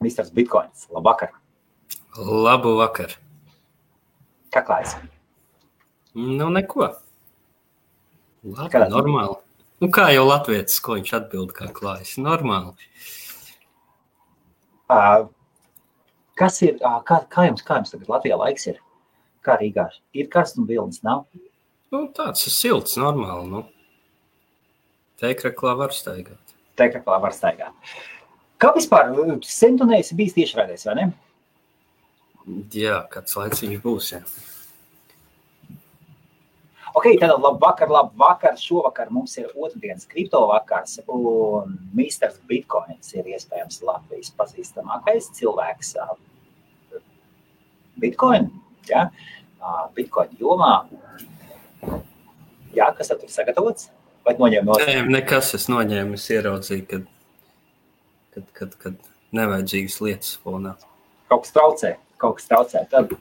Misters Bitcoins. Labvakar! Labu vakar! Kā klājas? Nu, neko. Labi, Kādā? normāli. Nu, kā jau Latvijas, ko viņš atbild, kā klājas. Normāli. Uh, kas ir, uh, kā, kā, jums, kā jums tagad Latvijā laiks ir? Kā Rīgā? Ir karsts un vilnis, nav? Nu, tāds ir silts, normāli. Nu. Teikreklā var staigāt. Teikt, ka var staigāt. Kā vispār, sen tu neesi bijis tiešraidēs, vai ne? Jā, kāds laiks viņš būs. Jā. Ok, tad labi vakar, labi vakar. Šovakar mums ir otrdienas kripto vakars, un Mr. Bitcoins ir iespējams Latvijas pazīstamākais cilvēks. Bitcoin, ja? Bitcoin jomā. Jā, kas tad tur sagatavots? Vai noņem no Nē, nekas es noņēmu, es ieraudzīju, kad, kad, kad, kad nevajadzīgas lietas fonā. kaut kas traucē? Kaut kas traucē. Tad,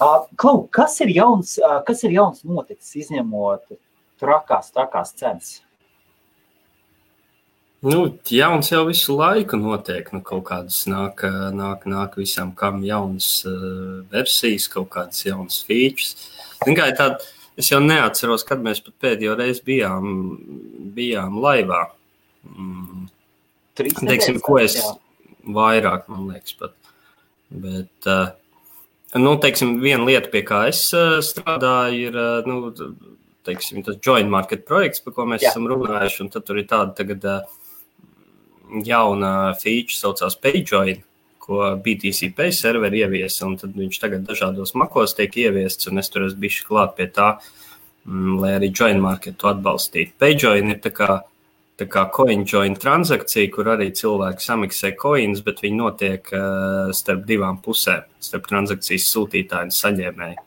ā, Klau, kas ir jauns, ā, kas ir jauns noticis, izņemot trakās, trakās cenas? Nu, jauns jau visu laiku notiek. Nu, kaut kādas nāk, nāk, nāk visam, kam jaunas uh, versijas, kaut kādas jaunas features. Tikai tāda, es jau neatceros, kad mēs pēdējo reizi bijām, bijām laivā. Mm, Trīs teiksim, ko es jā. vairāk, man liekas, pat. Bet, uh, nu, teiksim, viena lieta, pie kā es uh, strādāju, ir, uh, nu, teiksim, tas joint market projekts, par ko mēs Jā. Esam runājuši, un tad tur ir tāda tagad uh, jauna feature, saucās PayJoin, ko BTC Pay serveri ieviesa, un tad viņš tagad dažādos makos tiek ieviests, un es tur esmu bijis klāt pie tā, mm, lai arī joint marketu atbalstītu. PayJoin ir tā kā tā kā coinjoin transakcija, kur arī cilvēki samiksē coins, bet viņi notiek uh, starp divām pusēm, starp transakcijas sūtītāju un saņēmēju.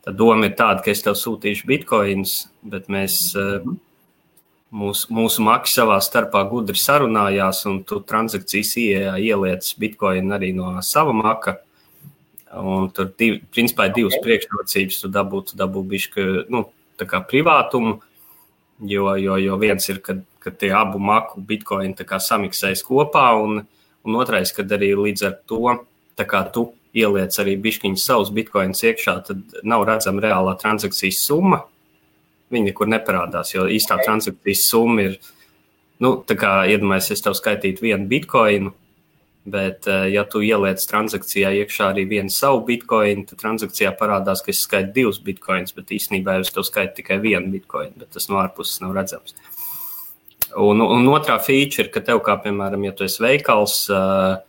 Tā doma ir tāda, ka es tev sūtīšu bitkoins, bet mēs, uh, mūsu, mūsu maki savā starpā gudri sarunājās, un tu transakcijas ieejā ieliec bitkoinu arī no sava maka. Un tur div, principā ir divas priekšrocības. Tu dabūtu dabū bišķi, nu, tā kā privātumu, jo, jo, jo viens ir, kad, kad tie abu maku bitkoini samiksējas kopā, un, un otrais, kad arī līdz ar to, tu ieliec arī bišķiņus savus bitkoinus iekšā, tad nav redzama reālā transakcijas summa. Viņa nekur neparādās, jo īstā transakcijas summa ir, nu, tā kā iedomājies, es tev skaitītu vienu bitkoinu, Bet, eh, ja tu ieliec transakcijā iekšā arī vienu savu bitkoinu, tad transakcijā parādās, ka es skaitu divus bitkoinus, bet īstenībā jau es tev skaitu tikai vienu bitkoinu, bet tas no ārpuses nav redzams. Un, un otrā feature ir, ka tev, kā piemēram, ja tu esi veikals, eh,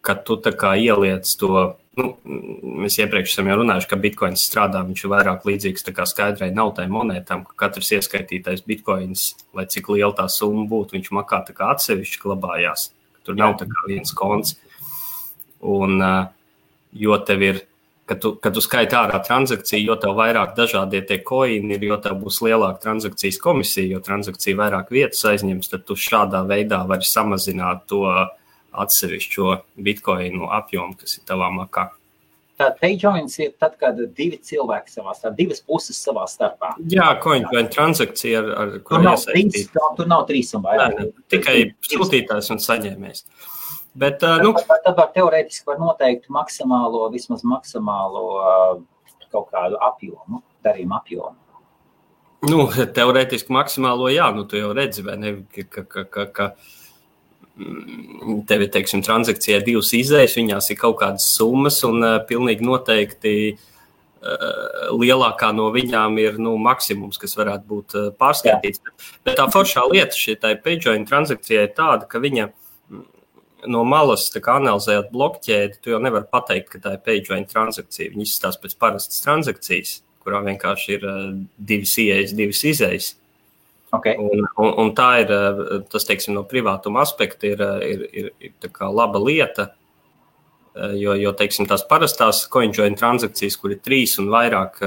kad tu ieliec to, nu, mēs iepriekš esam jau runājuši, ka bitkoins strādā, viņš ir vairāk līdzīgs skaidrai nautai monētām, ka katrs ieskaitītais bitkoins, lai cik liela tā summa būtu, viņš makā atsevišķi glabājās. Tur nav tā kā viens konts. Un, uh, jo tev ir, kad tu, kad tu skaiti ārā transakciju, jo tev vairāk dažādie tie koini ir, jo tev būs lielāka transakcijas komisija, jo transakcija vairāk vietas aizņems, tad tu šādā veidā vari samazināt to atsevišķo bitkoinu apjomu, kas ir tavā makā. Tātad payjoins ir tad, kad divi cilvēki savā starpā, divas puses savā starpā. Jā, koņu transakcija, ar, ar Tur ko nav trīs, tur nav trīs un Nē, vairāk. nē, tikai sūtītājs un saņēmējs. Bet, uh, nu, Tad, tad var teorētiski var noteikt maksimālo, vismaz maksimālo kaut kādu apjomu, darījumu apjomu. Nu, teorētiski maksimālo, jā, nu, tu jau redzi, vai ne, ka, ka, ka, ka tev ir, teiksim, transakcijā divas izējas, viņās ir kaut kādas summas, un uh, pilnīgi noteikti uh, lielākā no viņām ir, nu, maksimums, kas varētu būt uh, pārskaitīts. Bet, bet tā foršā lieta šitai PayJoin transakcijai ir tāda, ka viņa mm, no malas analizējot blokķēdi, tu jau nevar pateikt, ka tā ir PayJoin transakcija. Viņa izskatās pēc parastas transakcijas, kurā vienkārši ir uh, divas ieejas, divas izējas. Okay. Un, un, un tā ir eh, tas, teiksim, no privātuma aspekta, ir, eh, ir, ir, ir laba lieta. eh, Jo, jo teiksim, tās parastās coinjoin transakcijas, kur ir trīs un vairāk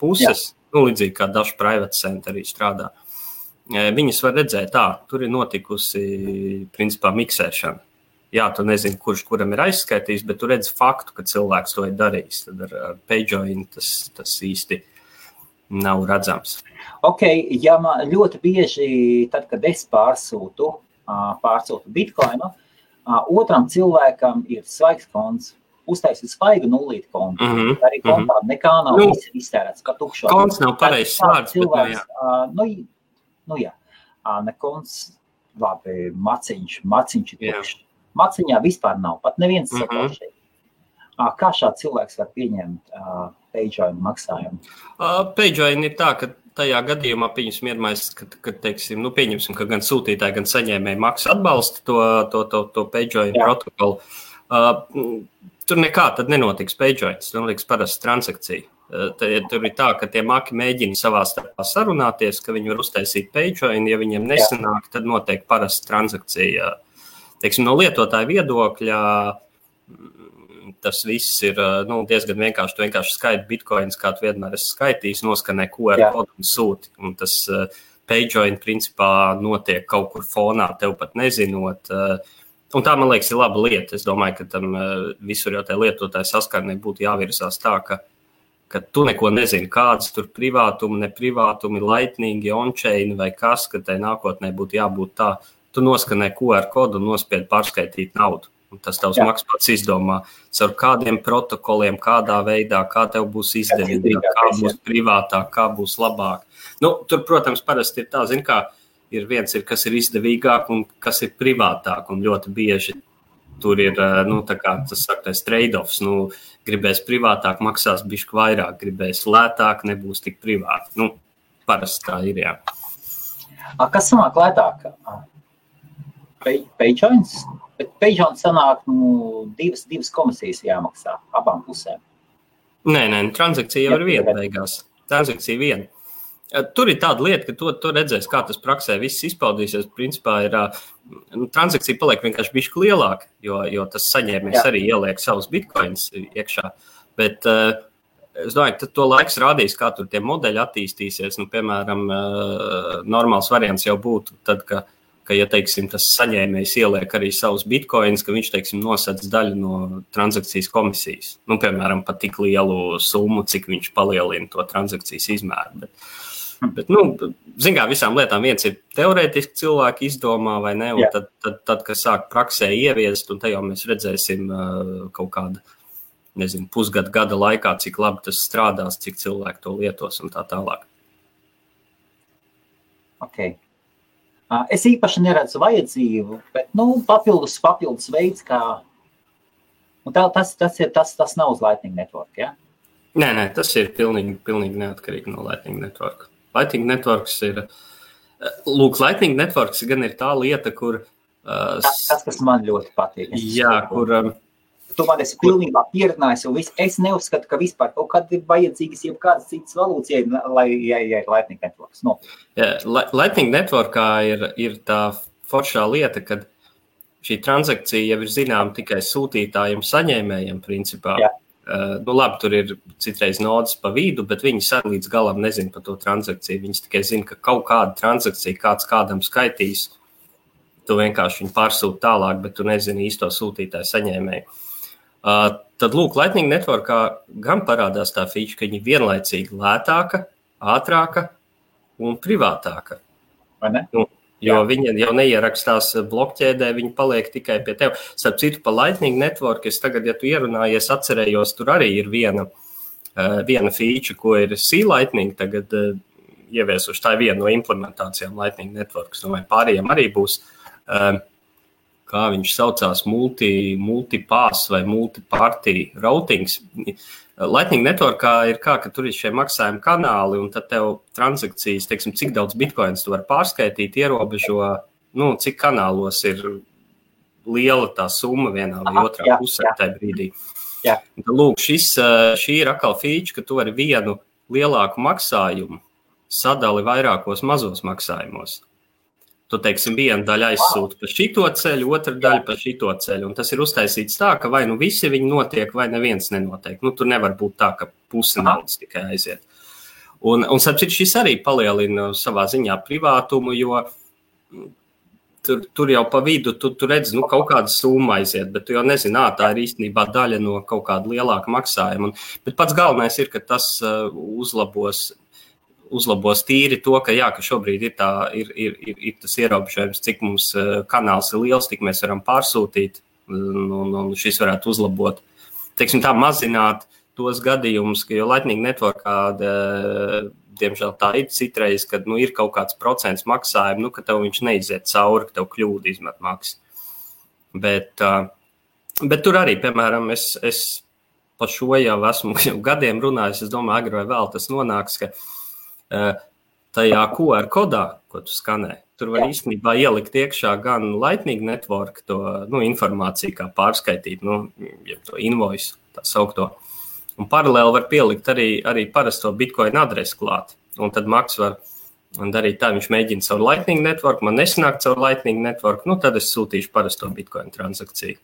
puses, Jā. nu, līdzīgi kā dažs private center arī strādā, viņas var redzēt, tā, tur ir notikusi principā miksēšana. Jā, tu nezini, kurš kuram ir aizskaitījis, bet tu redzi faktu, ka cilvēks to ir darījis. Tad ar, ar PayJoin tas, tas īsti nav redzams. Ok, ja man ļoti bieži, tad, kad es pārsūtu, pārsūtu bitkoinu, Otram cilvēkam ir svaigs konts. Uztaisīt svaigu nulīti kontu. Mm -hmm. Arī kontā mm -hmm. nekā nav. Nu, iztērēts, kā tukšo. Konts nav pareizs vārds. Cilvēks, bet, nu, jā. nu, nu jā, ne konts, labi, maciņš, maciņš ir tukšs. Maciņā vispār nav, pat neviens mm -hmm. saka, Kā šāds cilvēks var pieņemt uh, pagejoinu maksājumu? Uh, pagejoinu ir tā, ka tajā gadījumā pieņemsim iermais, ka, ka teiksim, nu, pieņemsim, ka gan sūtītāji, gan saņēmēji maksā atbalsta to, to, to, to pagejoinu protokolu. Uh, tur nekā tad nenotiks pagejoins, tur notiks parasta transakcija. Uh, tur ir tā, ka tie maki mēģina savā starpā sarunāties, ka viņi var uztaisīt pagejoinu, ja viņiem nesanāk, tad notiek parasta transakcija. Teiksim, no lietotāja viedokļa tas viss ir nu, diezgan vienkārši. Tu vienkārši skaiti bitkoinus, kā tu vienmēr esi skaitījis, noskanē QR kodu un sūti. Un tas uh, pagejoin principā notiek kaut kur fonā, tev pat nezinot. Uh, Un tā, man liekas, ir laba lieta. Es domāju, ka tam visur jau tajā lietotāja saskarnē būtu jāvirzās tā, ka, ka tu neko nezini, kādas tur privātumi, neprivātumi, laitnīgi, on-chain vai kas, ka tai nākotnē būtu jābūt tā. Tu noskanē QR kodu un nospied pārskaitīt naudu. Tas tavs mākslinieks pats izdomā, ar kādiem protokoliem, kādā veidā, kā tev būs izdevīgāk, kā būs privātāk, kā būs labāk. Nu, tur, protams, parasti ir tā, zin, kā ir viens, ir, kas ir izdevīgāk un kas ir privātāk. Un ļoti bieži tur ir eh, nu, kā, tas saktais trade-offs. Nu, gribēs privātāk, maksās bišķi vairāk, gribēs lētāk, nebūs tik privāti. Nu, parasti tā ir. Jā. Kas sanāk lētāk? Payjoins? Bet Peižons sanāk, nu, divas, divas komisijas jāmaksā abām pusēm. Nē, nē, transakcija jau ir viena beigās. Transakcija viena. Tur ir tāda lieta, ka to, to redzēs, kā tas praksē viss izpaudīsies. Principā ir nu, transakcija paliek vienkārši bišķi lielāka, jo, jo tas saņēmējs arī ieliek savus bitkoinus iekšā. Bet uh, es domāju, ka to laiks rādīs, kā tur tie modeļi attīstīsies. Nu, piemēram, uh, normāls variants jau būtu tad, kad ka, ja teiksim, tas saņēmējs ieliek arī savus bitkoinus, ka viņš teiksim, nosedz daļu no transakcijas komisijas. Nu, piemēram, pat tik lielu summu, cik viņš palielina to transakcijas izmēru. Bet, bet nu, zinām, visām lietām viens ir teorētiski cilvēki izdomā, vai ne? Tad, tad, tad, kad sāk praksē ieviest, un te jau mēs redzēsim uh, kaut kādu. Nezinu, pusgada gada laikā, cik labi tas strādās, cik cilvēki to lietos un tā tālāk. Okay. Es īpaši neredzu vajadzību, bet nu, papildus, papildus veids, kā. Un tā, tas, tas, ir, tas, tas nav uz Lightning Network. Ja? Nē, nē, tas ir pilnīgi, pilnīgi neatkarīgi no Lightning Network. Lightning Networks ir. Lūk, Lightning Networks gan ir tā lieta, kur. Uh, tas, tas, kas man ļoti patīk. Jā, kur. Um, tu man esi pilnībā pierunājis, un es neuzskatu, ka vispār kaut kad ir vajadzīgas jau kādas citas valūtas, ja, lai, ja, ja ir Lightning Networks. No. Jā, Lightning Networkā ir, ir tā foršā lieta, ka šī transakcija jau ir zināma tikai sūtītājiem, saņēmējiem, principā. Jā. Uh, nu, labi, tur ir citreiz nodas pa vidu, bet viņi arī līdz galam nezina par to transakciju. Viņi tikai zina, ka kaut kāda transakcija kāds kādam skaitīs. Tu vienkārši viņu pārsūti tālāk, bet tu nezini īsto sūtītāju saņēmēju. Uh, tad, lūk, Lightning Networkā gan parādās tā feature, ka viņa ir vienlaicīgi lētāka, ātrāka un privātāka. Nu, jo Jā. viņa jau neierakstās blokķēdē, viņa paliek tikai pie tevis. Starp citu, pa Lightning Network, es tagad, ja tu ierunājies, atcerējos, tur arī ir viena, viena feature, ko ir C-Lightning tagad ieviesuši. Tā ir viena no implementācijām Lightning Networks, nu, vai pārējiem arī būs. Uh, kā viņš saucās, multi, multipās vai multipartija routings. Lightning networkā ir tā, ka tur ir šie maksājuma kanāli, un tad tev transakcijas, teiksim, cik daudz bitkoinu tu vari pārskaitīt, ierobežo, nu, cik kanālos ir liela tā summa vienā vai Aha, otrā jā, pusē jā. tajā brīdī. Jā. Lūk, šis, šī ir atkal feature, ka tu vari vienu lielāku maksājumu sadali vairākos mazos maksājumos. Tu teiksim, viena daļa aizsūta pa šito ceļu, otra daļa pa šito ceļu. Un tas ir uztaisīts tā, ka vai nu visi viņi notiek, vai neviens nenotiek. Nu, tur nevar būt tā, ka puse naudas tikai aiziet. Un, un sapratu, šis arī palielina savā ziņā privātumu, jo tur, tur jau pa vidu tu, tu redzi, nu, kaut kāda summa aiziet, bet tu jau nezini, tā ir īstenībā daļa no kaut kāda lielāka maksājuma. Un, bet pats galvenais ir, ka tas uh, uzlabos uzlabos tīri to, ka, jā, ka šobrīd ir, tā, ir, ir, ir, ir tas ierobežojums, cik mums kanāls ir liels, tik mēs varam pārsūtīt, un, un šis varētu uzlabot. Teiksim, tā mazināt tos gadījumus, ka jau Lightning Networkā, diemžēl tā ir citreiz, kad nu, ir kaut kāds procents maksājumu, nu, ka tev viņš neiziet cauri, ka tev kļūda izmet maksu. Bet, bet tur arī, piemēram, es, es par šo jau esmu jau gadiem runājis. Es domāju, agrāk vai vēl tas nonāks, ka tajā QR kodā, ko tu skanē, tur var Jā. īstenībā ielikt iekšā gan Lightning Network to nu, informāciju, kā pārskaitīt, nu, ja to invoice, tā saukto. Un paralēli var pielikt arī, arī parasto bitkoinu adresi klāt. Un tad Maks var darīt tā, viņš mēģina caur Lightning Network, man nesanāk caur Lightning Network, nu tad es sūtīšu parasto bitkoinu transakciju.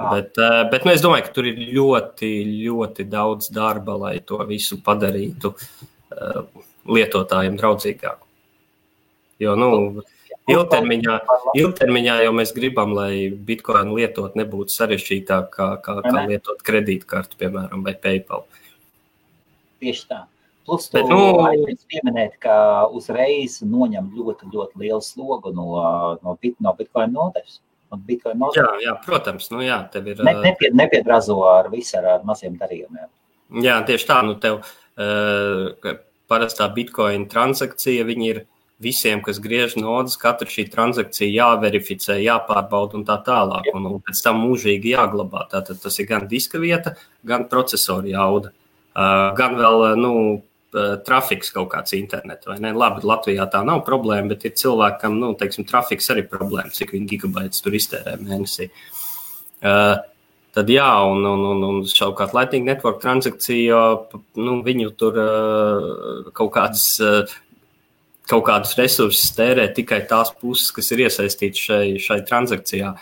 Ah. Bet, eh, bet nu, es domāju, ka tur ir ļoti, ļoti daudz darba, lai to visu padarītu uh, lietotājiem draudzīgāku. Jo, nu, ilgtermiņā, ilgtermiņā jau mēs gribam, lai bitkoinu lietot nebūtu sarežģītāk kā, kā, kā lietot kredītkarti, piemēram, vai PayPal. Tieši tā. Plus, tu Bet, nu, pieminēt, ka uzreiz noņem ļoti, ļoti lielu slogu no, no, bit, no bitkoina nodevs. Jā, jā, protams, nu jā, tev ir. Ne, nepie, nepiedrazo ar visu ar, maziem darījumiem. Jā, tieši tā, nu tev uh, parastā bitkoina transakcija, viņi ir visiem, kas griež nodas, katra šī transakcija jāverificē, jāpārbauda un tā tālāk. Un, un pēc tam mūžīgi jāglabā. Tātad tas ir gan diska vieta, gan procesora jauda. Uh, gan vēl, nu, trafiks kaut kāds internetā. Labi, Latvijā tā nav problēma, bet ir cilvēkam, nu, teiksim, trafiks arī problēma, cik viņi gigabaitus tur iztērē mēnesī. Uh, tad jā, un, un, un, un savukārt Lightning Network transakcija, nu, viņu tur uh, kaut kādas. Uh, Kaut kādus resursus tērē tikai tās puses, kas ir iesaistītas šai, šai transakcijā.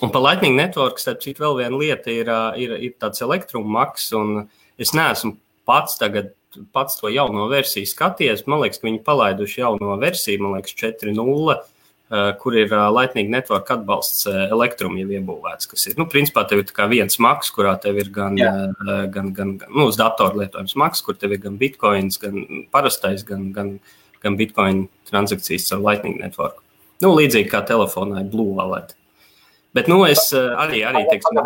Un par Lightning Network, starp citu, vēl viena lieta ir, ir, ir tāds elektrumaks, un es neesmu pats tagad pats to jauno versiju skaties, man liekas, ka viņi palaiduši jauno versiju, man liekas, 4.0 eh, kur ir eh, Lightning Network atbalsts eh, elektrum jau iebūvēts, kas ir, nu, principā tev ir viens maks, kurā tev ir gan, gan, gan, gan nu, uz datoru lietojams maks, kur tev ir gan bitcoins, gan parastais, gan, gan, gan bitcoin transakcijas ar Lightning Network. Nu, līdzīgi kā telefonā ir Blue Wallet. Bet, nu, es arī, arī teiksim,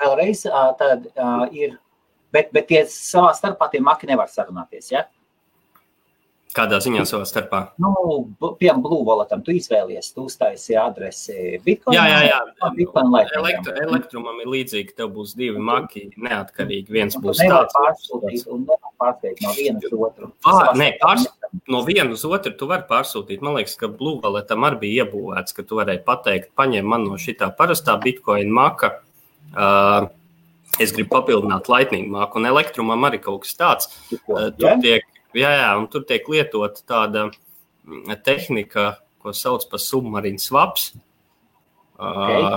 vēlreiz, tad uh, ir bet, bet tie savā starpā tie maki nevar sarunāties. Ja? Kādā ziņā savā starpā? Nu, piemēram, Blue Walletam tu izvēlies, tu uztaisi adresi Bitcoin. Jā, jā, jā. Bitcoin Elektru, elektrumam ir līdzīgi, tev būs divi maki neatkarīgi. Viens nu, būs tāds. Pārsūtīt un pārsūtīt no viena uz otru. Pār, nē, pārs, no viena uz otru tu vari pārsūtīt. Man liekas, ka Blue Walletam arī bija iebūvēts, ka tu varēji pateikt, paņem man no šitā parastā Bitcoin maka. Uh, es gribu papildināt Lightning māku, un elektrumam arī kaut kas tāds. Uh, tur tiek, jā, jā, un tur tiek lietota tāda mm, tehnika, ko sauc par submarīnu swaps. Okay, uh,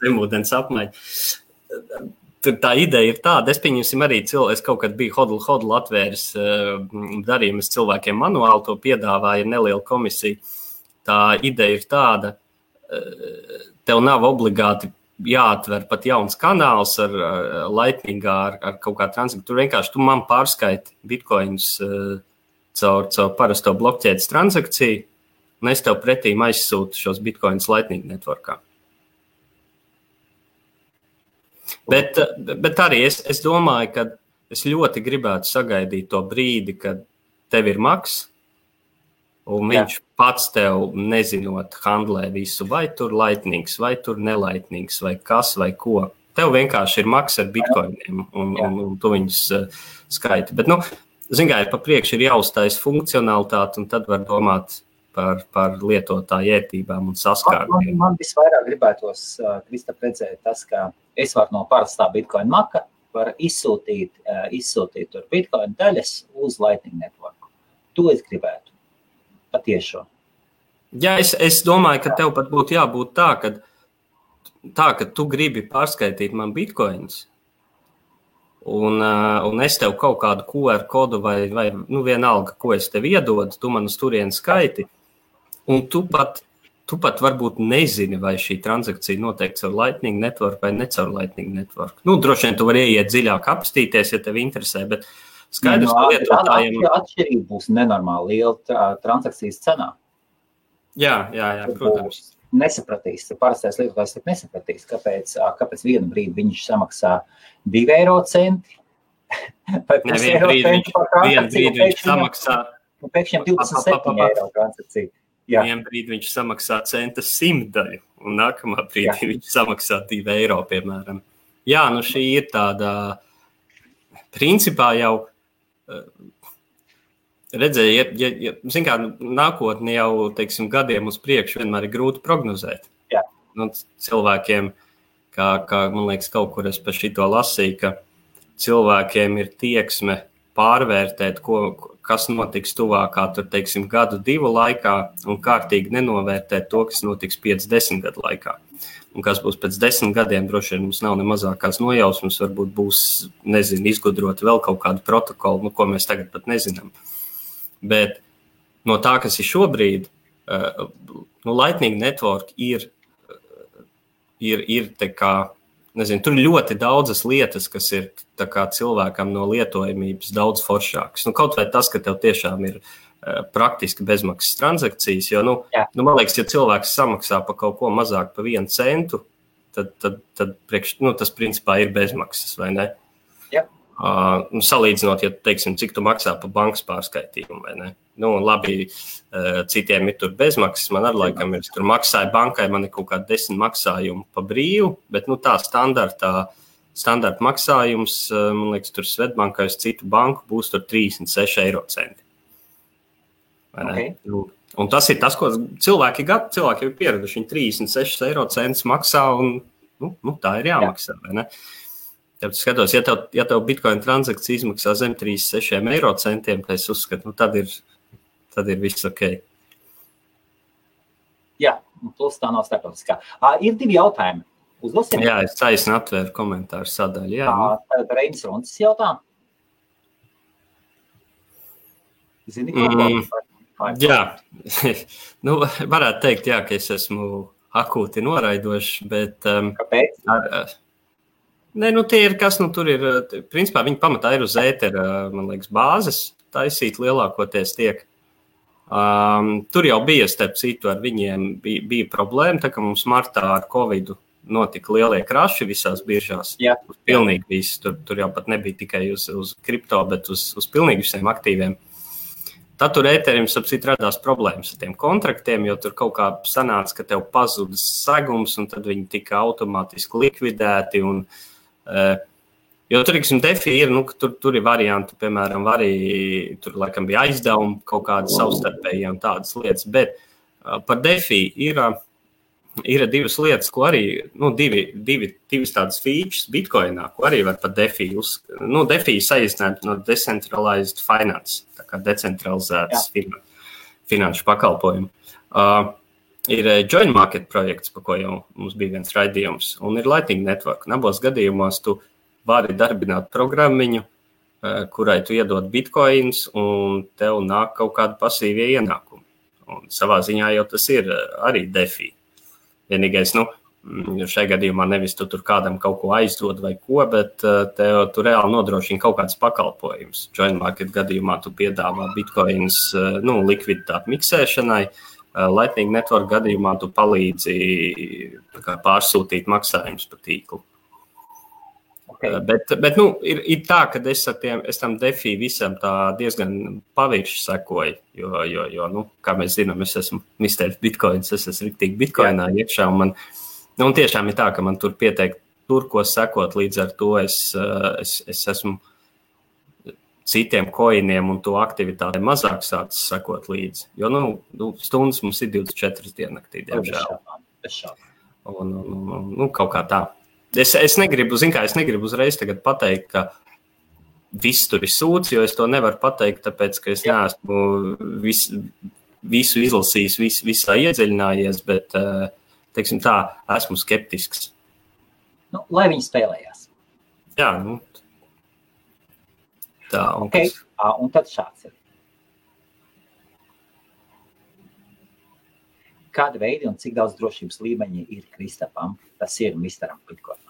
zemūdens apmaiņa. Tur tā ideja ir tāda, es pieņemsim arī cilvēku, es kaut kad biju hodlu, hodlu atvēris uh, darījumus cilvēkiem manuāli, to piedāvāja neliela komisija. Tā ideja ir tāda, tev nav obligāti jāatver pat jauns kanāls ar, ar Lightning, ar, ar kaut kādu transakciju. Tur vienkārši tu man pārskaiti bitkoinus uh, caur, caur parasto blokķēdes transakciju, un es tev pretī aizsūtu šos bitkoinus Lightning networkā. Bet, bet arī es, es domāju, ka es ļoti gribētu sagaidīt to brīdi, kad tev ir maks, Un viņš Jā. pats tev, nezinot, handlē visu, vai tur laitnīgs, vai tur nelaitnīgs, vai kas, vai ko. Tev vienkārši ir maksa ar bitkoiniem, un, un, un tu viņus uh, skaiti. Bet, nu, zināmā mērā, pa priekšu ir jāuzstājas funkcionalitāte, un tad var domāt par, par lietotāju ērtībām un saskārumiem. Man, man visvairāk gribētos, uh, Kristap, redzēt tas, ka es varu no parastā bitkoina maka var izsūtīt, uh, izsūtīt tur bitkoina daļas uz Lightning Network. To es gribētu patiešo. Jā, es, es domāju, ka tev pat būtu jābūt tā, ka, tā, ka tu gribi pārskaitīt man bitkoinus. Un, un es tev kaut kādu QR kodu vai, vai nu, vienalga, ko es tev iedodu, tu man uz turieni skaiti. Un tu pat tu pat varbūt nezini, vai šī transakcija notiek caur Lightning network vai ne caur Lightning network. Nu, droši vien tu vari ieiet dziļāk, apstīties, ja tev interesē, bet skaidrs, Nu, ka lietotājiem. tā atšķirība būs nenormāli liela tra- transakcijas cenā. Jā, jā, jā, protams. Nesapratīs, parastais lietotājs nesapratīs, kāpēc, kāpēc vienu brīdi viņš samaksā 2 eiro centi. Vai vienu eiro brīdi centu viņš, samaksā, Pēkšņi viņam Pa, pa, pa, 27 pa, pa. eiro transakcija. Jā. vienu brīdi viņš samaksā centa simtaļu, un nākamā brīdī Jā. viņš samaksā 2 eiro, piemēram. Jā, nu šī ir tāda, principā jau redzēja, ja, ja, ja zin kā, nākotni jau, teiksim, gadiem uz priekšu vienmēr ir grūti prognozēt. Jā. Nu, cilvēkiem, kā, kā man liekas, kaut kur es par šito lasīju, ka cilvēkiem ir tieksme pārvērtēt, ko, kas notiks tuvākā, tur, teiksim, gadu, divu laikā, un kārtīgi nenovērtēt to, kas notiks 50 gadu laikā. Un kas būs pēc desmit gadiem, droši vien mums nav ne mazākās nojausmas, varbūt būs, nezinu, izgudrot vēl kaut kādu protokolu, nu, ko mēs tagad pat nezinām. Bet no tā, kas ir šobrīd, uh, nu, Lightning Network ir, uh, ir, ir kā, nezinu, tur ļoti daudzas lietas, kas ir kā cilvēkam no lietojamības daudz foršākas. Nu, kaut vai tas, ka tev tiešām ir uh, praktiski bezmaksas transakcijas, jo, nu, Jā. nu, man liekas, ja cilvēks samaksā par kaut ko mazāk par vienu centu, tad, tad, tad priekš, nu, tas principā ir bezmaksas, vai ne? Jā. Uh, nu, salīdzinot, ja teiksim, cik tu maksā par bankas pārskaitījumu, vai ne? Nu, labi, uh, citiem ir tur bezmaksas. Man ar laikam ir tur maksāja bankai, man ir kaut kādi desmit maksājumi pa brīvu, bet nu, tā standartā, standarta maksājums, uh, man liekas, tur Svetbankai uz citu banku būs tur 36 eiro centi. Vai ne? Ok. Nu, un tas ir tas, ko cilvēki, gat, cilvēki ir pieraduši. Viņi 36 eiro centus maksā, un nu, nu, tā ir jāmaksā. Jā. Tad skatos, ja tev, ja tev bitkoina transakcija izmaksā zem 36 eiro centiem, tad es uzskatu, nu, tad ir, tad ir viss ok. Jā, plus tā nav starptautiskā. Ā, Ir divi jautājumi. Uzdosim. Jā, es taisnu atvēru komentāru sadaļu. Jā, nu, Tad Reinis Runcis jautā. Zini, ko Mm. Jā. nu, varētu teikt, jā, ka es esmu akūti noraidošs, bet um, Kāpēc? ar, uh, Nē, nu tie ir kas, nu tur ir, uh, principā viņi pamatā ir uz ētera, man liekas, bāzes taisīt lielākoties tiek. Um, tur jau bija, starp citu, ar viņiem bija, bija problēma, tā ka mums martā ar Covid notika lielie kraši visās biržās. Jā. Uz pilnīgi viss, tur, tur jau pat nebija tikai uz, uz kripto, bet uz, uz pilnīgi visiem aktīviem. Tad tur ēterim sapcīt radās problēmas ar tiem kontraktiem, jo tur kaut kā sanāca, ka tev pazuda segums, un tad viņi tika automātiski likvidēti. Un, uh, jo tur, teiksim, defi ir, nu, tur, tur ir varianti, piemēram, arī tur laikam bija aizdevumi kaut kādi savstarpēji un tādas lietas, bet uh, par defi ir. Uh, ir divas lietas, ko arī, nu, divi, divi, divas tādas features Bitcoinā, ko arī var pat DeFi, uz, nu, DeFi saīsināt no Decentralized Finance, tā kā decentralizētas finan, finanšu pakalpojumu. Uh, ir uh, Joint Market projekts, par ko jau mums bija viens raidījums, un ir Lightning Network. Abos gadījumos tu vari darbināt programmiņu, uh, kurai tu iedod bitkoinus, un tev nāk kaut kādi pasīvie ienākumi. Un savā ziņā jau tas ir uh, arī DeFi. Vienīgais, nu, mm, šajā gadījumā nevis tu tur kādam kaut ko aizdod vai ko, bet uh, tev tu reāli nodrošina kaut kādas pakalpojumus. Joint market gadījumā tu piedāvā bitkoinus, uh, nu, likviditāti miksēšanai. Uh, Lightning network gadījumā tu palīdzi kā, pārsūtīt maksājumus pa tīklu. Okay. Uh, Bet, bet nu, ir, ir tā, ka es, tiem, es tam defī visam diezgan pavirši sekoju. Jo, jo, jo nu, kā mēs zinām, es esmu Mr. Bitcoins, es esmu rīktīgi Bitcoinā iekšā. Un man, nu, un tiešām ir tā, ka man tur pietiek tur, ko sekot. Līdz ar to es, uh, es, es esmu citiem koiniem un to aktivitātei mazāk sācis sekot līdzi. Jo nu, nu, stundas mums ir 24 diennaktī, diemžēl. Šaubām. Un, un, un, un, nu, kaut kā tā. Es, es negribu, zinu, kā es negribu uzreiz pateikt, ka viss tur ir sūds, jo es to nevaru pateikt, tāpēc, ka es neesmu vis, visu izlasījis, vis, visā iedziļinājies, bet, eh, teiksim tā, esmu skeptisks. Nu, lai viņi spēlējās. Jā, nu, tā. Un, Okay. Ā, Un tad šāds ir. Kāda veida un cik daudz drošības līmeņa ir Kristapam? Tas ir Misteram Bitcoinam.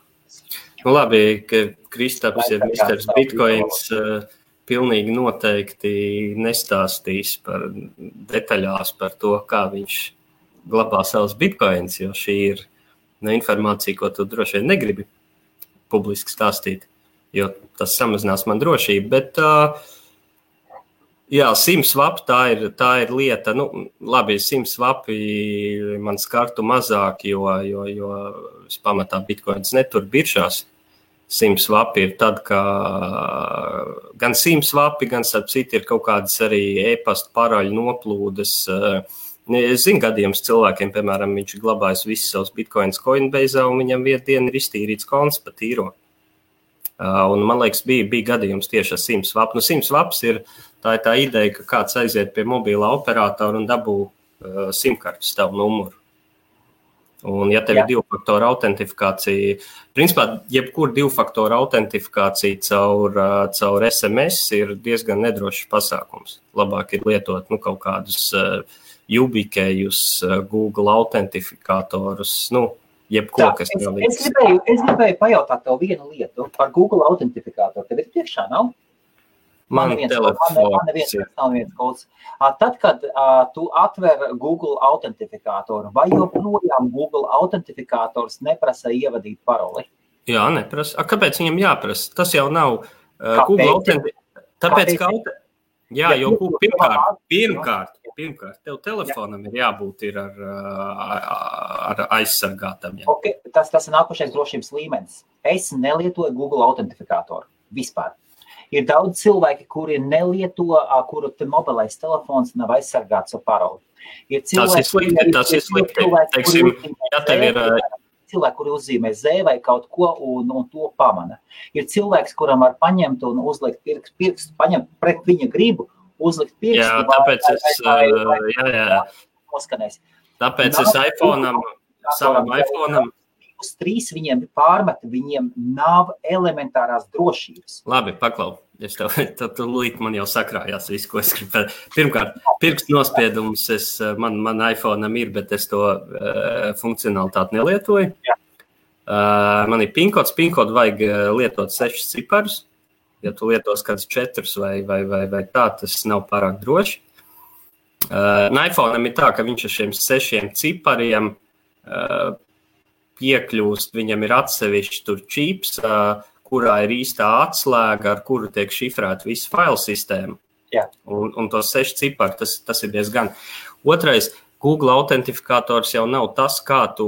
Nu, labi, ka Kristaps ir Misters Bitcoins. Uh, pilnīgi noteikti nestāstīs par detaļās par to, kā viņš glabā savus bitkoinus, jo šī ir ne, informācija, ko tu droši vien negribi publiski stāstīt, jo tas samazinās man drošību. Bet, uh, jā, simtsvap tā ir, tā ir lieta. Nu, labi, simtsvapi man skartu mazāk, jo, jo, jo es pamatā bitkoins netur biržās. Simsvapi ir tad, ka gan simsvapi, gan starp citu ir kaut kādas arī e-pasta paraļu noplūdes. Es zinu, gadījums cilvēkiem, piemēram, viņš ir glabājis visus savus bitkoinus Coinbase, un viņam vienu dienu ir iztīrīts konts pa tīro. Un, man liekas, bija, bija gadījums tieši ar simsvapu. Nu, simsvaps ir tā, ir tā ideja, ka kāds aiziet pie mobilā operatora un dabū uh, simkartes tavu numuru. Un, ja tev Jā. ir divu faktoru autentifikācija, principā jebkura divu faktoru autentifikācija caur, caur SMS ir diezgan nedrošs pasākums. Labāk ir lietot nu, kaut kādus jubikējus, uh, Google autentifikatorus, nu, jebko, Tā, kas es, tev ir. Es gribēju, es gribēju pajautāt tev vienu lietu par Google autentifikatoru. Tev ir priekšā, nav? Man, man, telefons, man, man neviens. Tad, kad uh, tu atver Google autentifikātoru, vai joprojām Google autentifikators neprasa ievadīt paroli? Jā, neprasa. A, kāpēc viņam jāprasa? Tas jau nav uh, kāpēc? Google autentifikātors. Tāpēc, ka auto... Jā, jo pirmkārt, pirmkārt, pirmkārt, tev telefonam ir jābūt ir ar, ar aizsargātam. Jā. Okay, tas, tas ir nākošais drošības līmenis. Es nelietoju Google autentifikatoru vispār. Ir daudz cilvēki, kuri nelieto, kuru te mobilais telefons nav aizsargāts ar paroli. Ir cilvēki, tas ir slikti. Tas ir slikti. Teiksim, ja tev ir cilvēki, kuri uzzīmē Z vai kaut ko un, un to pamana. Ir cilvēks, kuram var paņemt un uzlikt pirkstu, pirkstu paņemt pret viņa gribu, uzlikt pirkstu. Jā, tāpēc vai, es, vai, vai, vai, jā, jā. Noskanēs. Tāpēc Nā, es iPhone, savam iPhone uz trīs viņiem pārmet, viņiem nav elementārās drošības. Labi, paklau. Es tev, līdzi man jau sakrājās viss, ko es gribēju. Pirmkārt, pirkstu nospiedumus es, man, man iPhone ir, bet es to uh, funkcionalitāti nelietoju. Jā. Uh, man ir pinkots, pinkots vajag lietot sešus ciparus. Ja tu lietos kādus četrus vai, vai, vai, vai tā, tas nav pārāk droši. Uh, iPhone ir tā, ka viņš ar šiem sešiem cipariem uh, piekļūst, viņam ir atsevišķs tur čips. Kurā ir īstā atslēga, ar kuru tiek šifrēta visa failu sistēma. Jā. Un, un tos seši cipari, tas, tas ir diezgan. Otrais, Google autentifikators jau nav tas, kā tu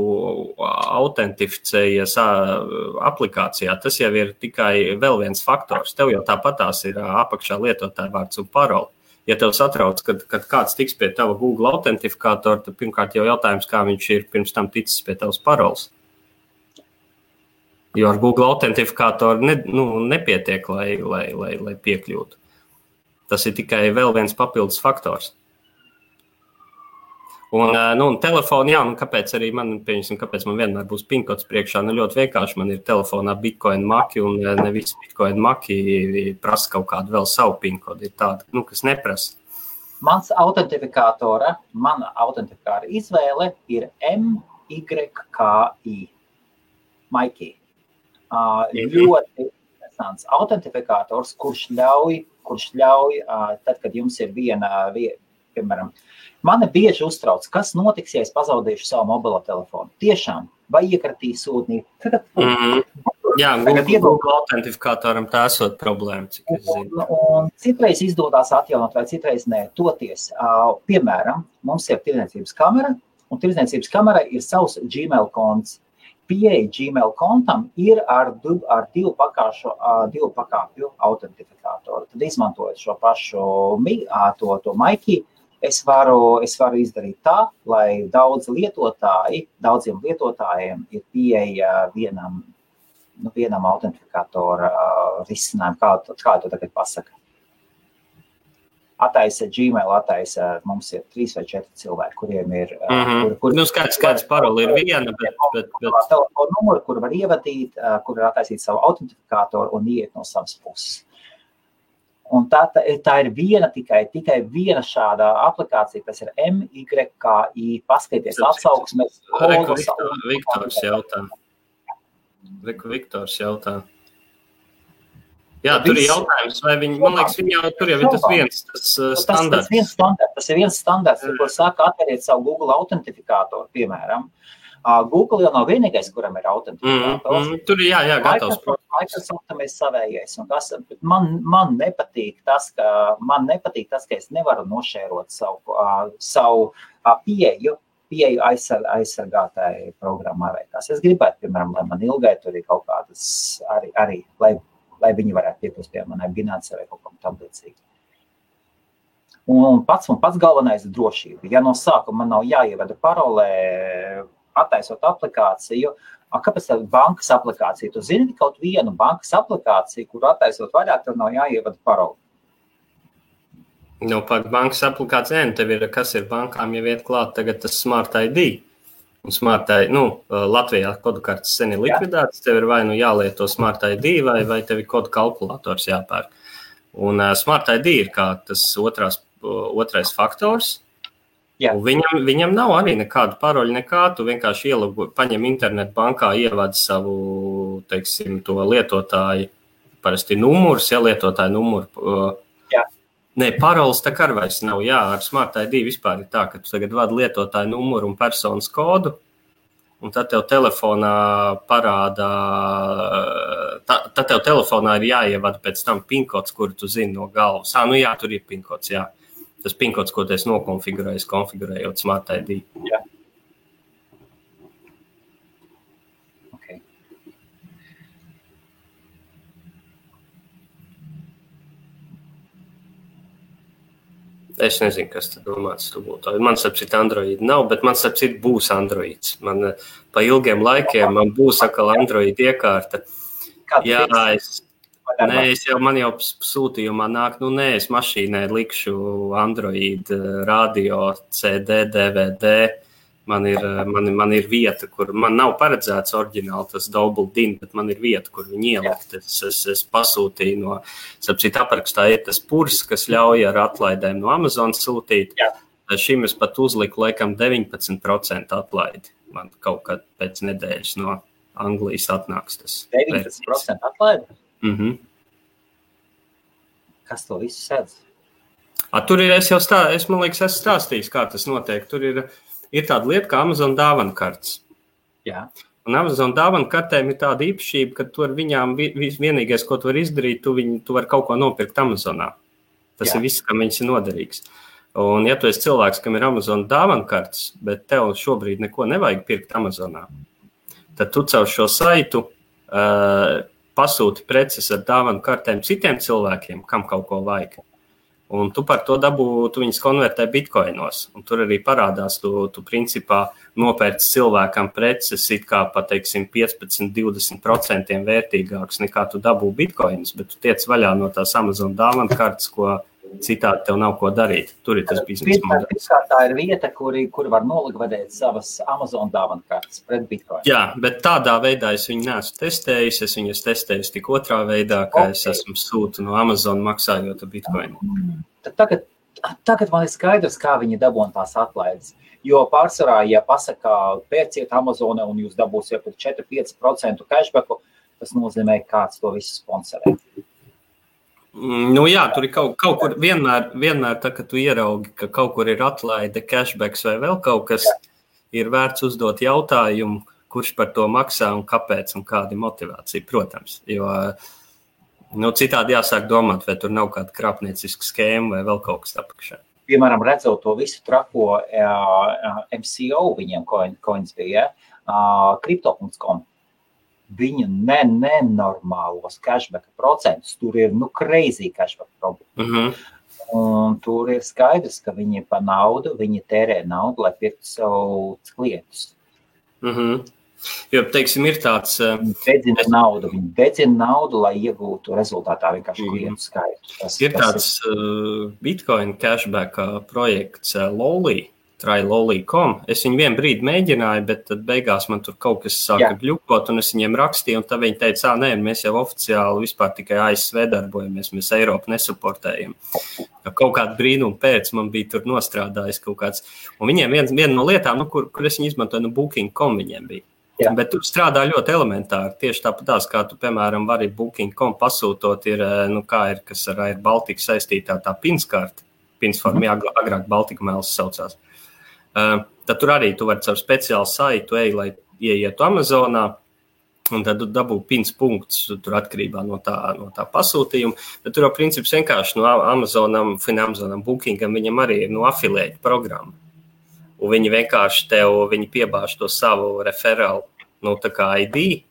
autentificējies aplikācijā. Tas jau ir tikai vēl viens faktors. Tev jau tāpatās ir apakšā lietotāja vārds un parole. Ja tev satrauc, kad, kad kāds tiks pie tava Google autentifikatora, tad pirmkārt jau jautājums, kā viņš ir pirms tam ticis pie tavas paroles. Jo ar Google autentifikātoru ne, nu, nepietiek, lai, lai, lai, lai piekļūtu. Tas ir tikai vēl viens papildus faktors. Un, nu, un telefona, jā, un kāpēc arī man, pieņemsim, kāpēc man vienmēr būs pinkots priekšā? Nu, ļoti vienkārši man ir telefonā bitcoin maki, un nevis bitcoin maki prasa kaut kādu vēl savu pinkodu. Ir tāda, nu, kas neprasa. Mans autentifikātora, mana autentifikātora izvēle ir MYKI. Maikī. Ļoti interesants autentifikators, kurš ļauj, kurš ļauj tad, kad jums ir viena, piemēram, mani bieži uztrauc, kas notiks, ja es pazaudēšu savu mobilo telefonu. Tiešām, vai iekratīs ūdenī? Tagad, mm -hmm. Jā, Google, autentifikatoriem tā esot problēma, cik es zinu. Un, un citreiz izdodas atjaunot, vai citreiz nē. Toties, uh, piemēram, mums ir tirdzniecības kamera, un tirdzniecības kamera ir savs Gmail konts pieeja Gmail kontam ir ar, ar divu, pakāšu, divu pakāpju autentifikātoru. Tad izmantojot šo pašu to, to maikī, es varu, es varu izdarīt tā, lai daudz lietotāji, daudziem lietotājiem ir pieeja vienam, nu, vienam autentifikātora risinājumam, kā, kā to tagad pasaka attaisa Gmail, attaisa mums ir trīs vai četri cilvēki, kuriem ir. Mm -hmm. kur, kur, nu, skaidrs, skaidrs paroli ir viena, bet. bet, bet... Telefona numuru, kur var ievadīt, kur var attaisīt savu autentifikātoru un iet no savas puses. Un tā, tā, tā ir viena tikai, tikai viena šāda aplikācija, kas ir MYKI. Paskatieties, atsauksmes. Viktors jautā. Viktors jautā. Jā, tur ir jautājums, vai viņi, man liekas, viņi jau tur jau ir tas viens tas uh, standarts. Tas, tas, viens standarts, tas ir viens standarts, mm. kur saka atveriet savu Google autentifikātoru, piemēram. Google jau nav vienīgais, kuram ir autentifikātors. Mm, mm, tur ir jā, jā, gatavs. Microsoftam ir savējais, kas, man, man nepatīk tas, ka, man nepatīk tas, ka es nevaru nošērot savu, uh, savu uh, pieeju, pieeju aizsar, aizsargātāji programmā vai kas. Es gribētu, piemēram, lai man ilgai tur ir kaut kādas arī, arī lai lai viņi varētu piekļūt pie manai Binance vai kaut kam tam līdzīgam. Un pats, un pats galvenais ir drošība. Ja no sākuma man nav jāievada parolē, attaisot aplikāciju, kāpēc tā bankas aplikācija? Tu zini kaut vienu bankas aplikāciju, kur attaisot vairāk, tad nav jāievada parolē. Nu, par bankas aplikāciju, tev ir, kas ir bankām jau iet klāt, tagad tas Smart ID. Smartai, nu, Latvijā kodu kartes sen ir likvidētas, tev ir vai nu jālieto smart ID, vai, tev ir kodu kalkulators jāpērk. Un uh, smart ID ir kā tas otrās, otrais faktors. Viņam, viņam nav arī nekāda paroļa, nekā. Tu vienkārši ielago, paņem internetu bankā, ievāc savu, teiksim, to lietotāju, parasti numurs, ja lietotāju numuru. Uh, Nē, paroles tā kā vairs nav. Jā, ar Smart ID vispār ir tā, ka tu tagad vadi lietotāju numuru un personas kodu, un tad tev telefonā parāda, tad tā tev telefonā ir jāievada pēc tam pinkots, kuru tu zini no galvas. Ah, nu jā, tur ir pinkots, jā. Tas pinkots, ko tu esi nokonfigurējis, konfigurējot Smart ID. Jā. Es nezinu, kas tur domāts. Man sapcīt, Android nav, bet man sapcīt, būs Android. Man eh, pa ilgiem laikiem man būs atkal Android iekārta. Jā, es, nē, es jau, man jau sūtījumā nāk, nu nē, es mašīnai likšu Android eh, radio, CD, DVD Man ir, eh, man, man ir vieta, kur man nav paredzēts oriģināli tas din, bet man ir vieta, kur viņi ielikt. Es, es, es pasūtīju no, sapcīt, aprakstā ir tas purs, kas ļauj ar atlaidēm no Amazon sūtīt. Jā. Šim es pat uzliku, laikam, 19% atlaidi. Man kaut kad pēc nedēļas no Anglijas atnāks tas. 19% atlaidi? Mm Kas to visu sēdz? A, tur ir, es jau stā, es, man liekas, esmu stāstījis, kā tas notiek. Tur ir uh, ir tāda lieta kā Amazon dāvana kartes. Jā. Un Amazon dāvana kartēm ir tāda īpašība, ka tu ar viņām vienīgais, ko tu vari izdarīt, tu, viņu, tu vari kaut ko nopirkt Amazonā. Tas Jā. ir viss, kam viņš ir noderīgs. Un, ja tu esi cilvēks, kam ir Amazon dāvana kartes, bet tev šobrīd neko nevajag pirkt Amazonā, tad tu caur šo saitu uh, pasūti preces ar dāvana kartēm citiem cilvēkiem, kam kaut ko vajag. Un tu par to dabū, tu viņus konvertē bitkoinos. Tur arī parādās, tu, tu principā nopērci cilvēkam preces it kā pateiksim 15, 20% vērtīgāks nekā tu dabū bitkoinus, bet tu tiec vaļā no tās Amazon dāvana kartes, ko Citādi tev nav ko darīt. Tur ir tas biznesa modelis. Tā ir vieta, kur, kur var nolikvidēt savas Amazon dāvana kartes pret Bitcoin. Jā, bet tādā veidā es viņu neesmu testējis. Es viņu testēju tik otrā veidā, kā okay. es esmu sūta no Amazon maksājot Bitcoin. Tad tagad, tagad man ir skaidrs, kā viņi dabūna tās atlaides. Jo pārsvarā, ja pasakā, pērciet Amazonē un jūs dabūsiet pat 4-5% cashbacku, tas nozīmē, ka kāds to visu sponsorē. Mm, nu, jā, tur ir kaut, kaut kur vienmēr, vienmēr tā, kad tu ieraugi, ka kaut kur ir atlaide, cashbacks vai vēl kaut kas, ir vērts uzdot jautājumu, kurš par to maksā un kāpēc un kāda ir motivācija. Protams, jo nu, citādi jāsāk domāt, vai tur nav kāda krāpnieciska schēma vai vēl kaut kas apakšā. Piemēram, redzot to visu trako uh, MCO, viņiem coins bija, uh, crypto.com viņa ne, nenormālos cashback procentus. Tur ir nu, crazy cashback problēma. Mm -hmm. Un tur ir skaidrs, ka viņi pa naudu, viņi tērē naudu, lai pirktu savu klientus. Mm -hmm. Jo, teiksim, ir tāds. Viņi dedzina es... naudu, viņi dedzina naudu, lai iegūtu rezultātā vienkārši mm -hmm. klientu skaitu. Tas, ir tas tāds ir... Uh, Bitcoin cashback projekts uh, Lolly. Trailolī.com. Es viņu vienu brīdi mēģināju, bet tad beigās man tur kaut kas sāka Jā. gļukot, un es viņiem rakstīju, un tad viņi teica, ah, nē, mēs jau oficiāli vispār tikai ASV darbojamies, mēs Eiropu nesuportējam. Kaut kādu brīnumu pēc man bija tur nostrādājis kaut kāds, un viņiem viena vien no lietām, nu, kur, kur es viņu izmantoju, nu, Booking.com viņiem bija. Jā. Bet tur strādā ļoti elementāri. Tieši tāpat kā tu, piemēram, vari Booking.com pasūtot, ir, nu, kā ir, kas ar Air Baltica saistītā tā pinskārta. Pinsforma, mm. agrāk Baltika mēls saucās. Uh, tad tur arī tu vari caur speciālu saitu ej, lai ieietu Amazonā. Un tad dabū pins punkts, tur atkarībā no tā, no tā pasūtījuma. Bet tur jau princips vienkārši no Amazonam, Amazonam, Bookingam, viņam arī ir no afiliēta programma. Un viņi vienkārši tev viņi piebāž to savu referālu nu, ID,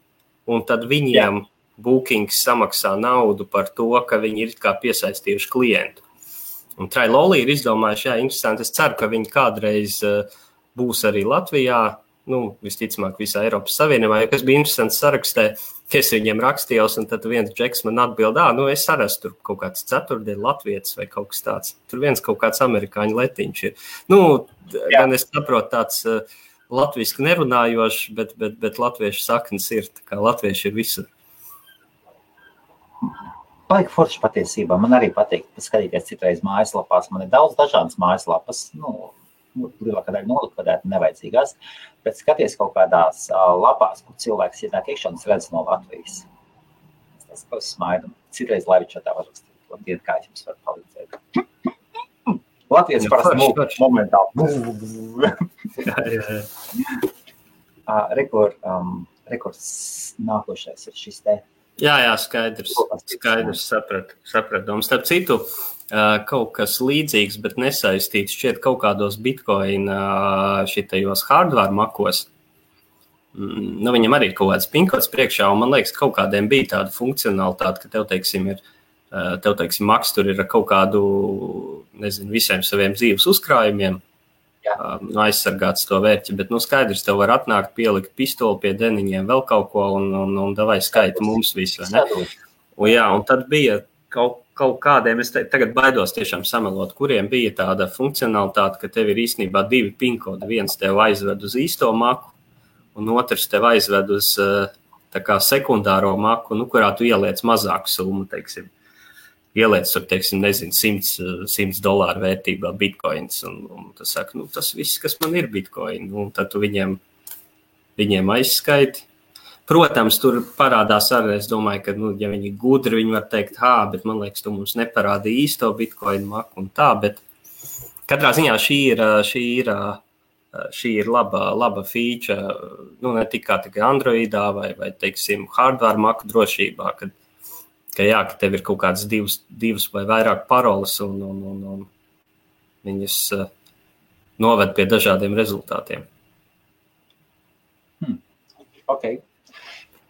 un tad viņiem Jā. Bookings samaksā naudu par to, ka viņi ir piesaistījuši klientu. Un Trailoli ir izdomājuši, jā, interesanti. Es ceru, ka viņi kādreiz uh, būs arī Latvijā, nu, visticamāk, visā Eiropas Savienībā. Ja kas bija interesants sarakstē, ka es viņiem rakstījos, un tad viens džeks man atbild, ah, nu, es sarastu tur kaut kāds ceturtdienas latvietis vai kaut kas tāds. Tur viens kaut kāds amerikāņu letiņš ir. Nu, jā. gan es saprotu tāds. Uh, Latvijas nerunājošs, bet, bet, bet latviešu saknes ir. Latvieši ir visur. Baigi forši patiesībā. Man arī patīk skatīties citreiz mājaslapās. Man ir daudz dažādas mājaslapas. Nu, lielākā daļa nolikvidēta, nevajadzīgās. Bet skaties kaut kādās uh, lapās, kur cilvēks ienāk iekšā un redz no Latvijas. Tas ir smaidu. Citreiz Latvijas tā var rakstīt. Labdien, kā jums var palīdzēt? Latvijas parasti momentāli. jā, jā, jā. Uh, rekord, um, rekords nākošais ir šis te Jā, jā, skaidrs. Skaidrs, sapratu. Saprat. Un starp citu, kaut kas līdzīgs, bet nesaistīts šķiet kaut kādos bitkoin šitajos hardware makos. Mm, nu, viņam arī ir kaut kāds pinkots priekšā, un man liekas, kaut kādiem bija tāda funkcionalitāte, ka tev, teiksim, ir, tev, teiksim, maks tur ir kaut kādu, nezinu, visiem saviem dzīves uzkrājumiem, um, aizsargāts to vērķi. Bet, nu, skaidrs, tev var atnākt, pielikt pistoli pie deniņiem, vēl kaut ko, un, un, un davai skaita mums visu. Un, jā, un tad bija kaut, kaut kādiem, es te, tagad baidos tiešām samelot, kuriem bija tāda funkcionalitāte, ka tev ir īstenībā divi pinkodi. Viens tev aizved uz īsto maku, un otrs tev aizved uz kā, sekundāro maku, nu, kurā tu ieliec mazāku summu, teiksim ieliec tur, teiksim, nezinu, 100, 100 dolāru vērtībā bitkoins. Un, un tas saka, nu, tas viss, kas man ir bitkoini, un tad tu viņiem, viņiem aizskaiti. Protams, tur parādās arī, es domāju, ka, nu, ja viņi gudri, viņi var teikt, ah, bet man liekas, tu mums neparādīji īsto bitkoinu maku un tā, bet katrā ziņā šī ir, šī ir, šī ir laba, laba feature, nu, ne tikai, tikai Androidā vai, vai, teiksim, hardware maku drošībā, kad ka, jā, ka tev ir kaut kādas divas, divas vai vairāk paroles, un, un, un, un viņas uh, noved pie dažādiem rezultātiem. Hmm. Okay.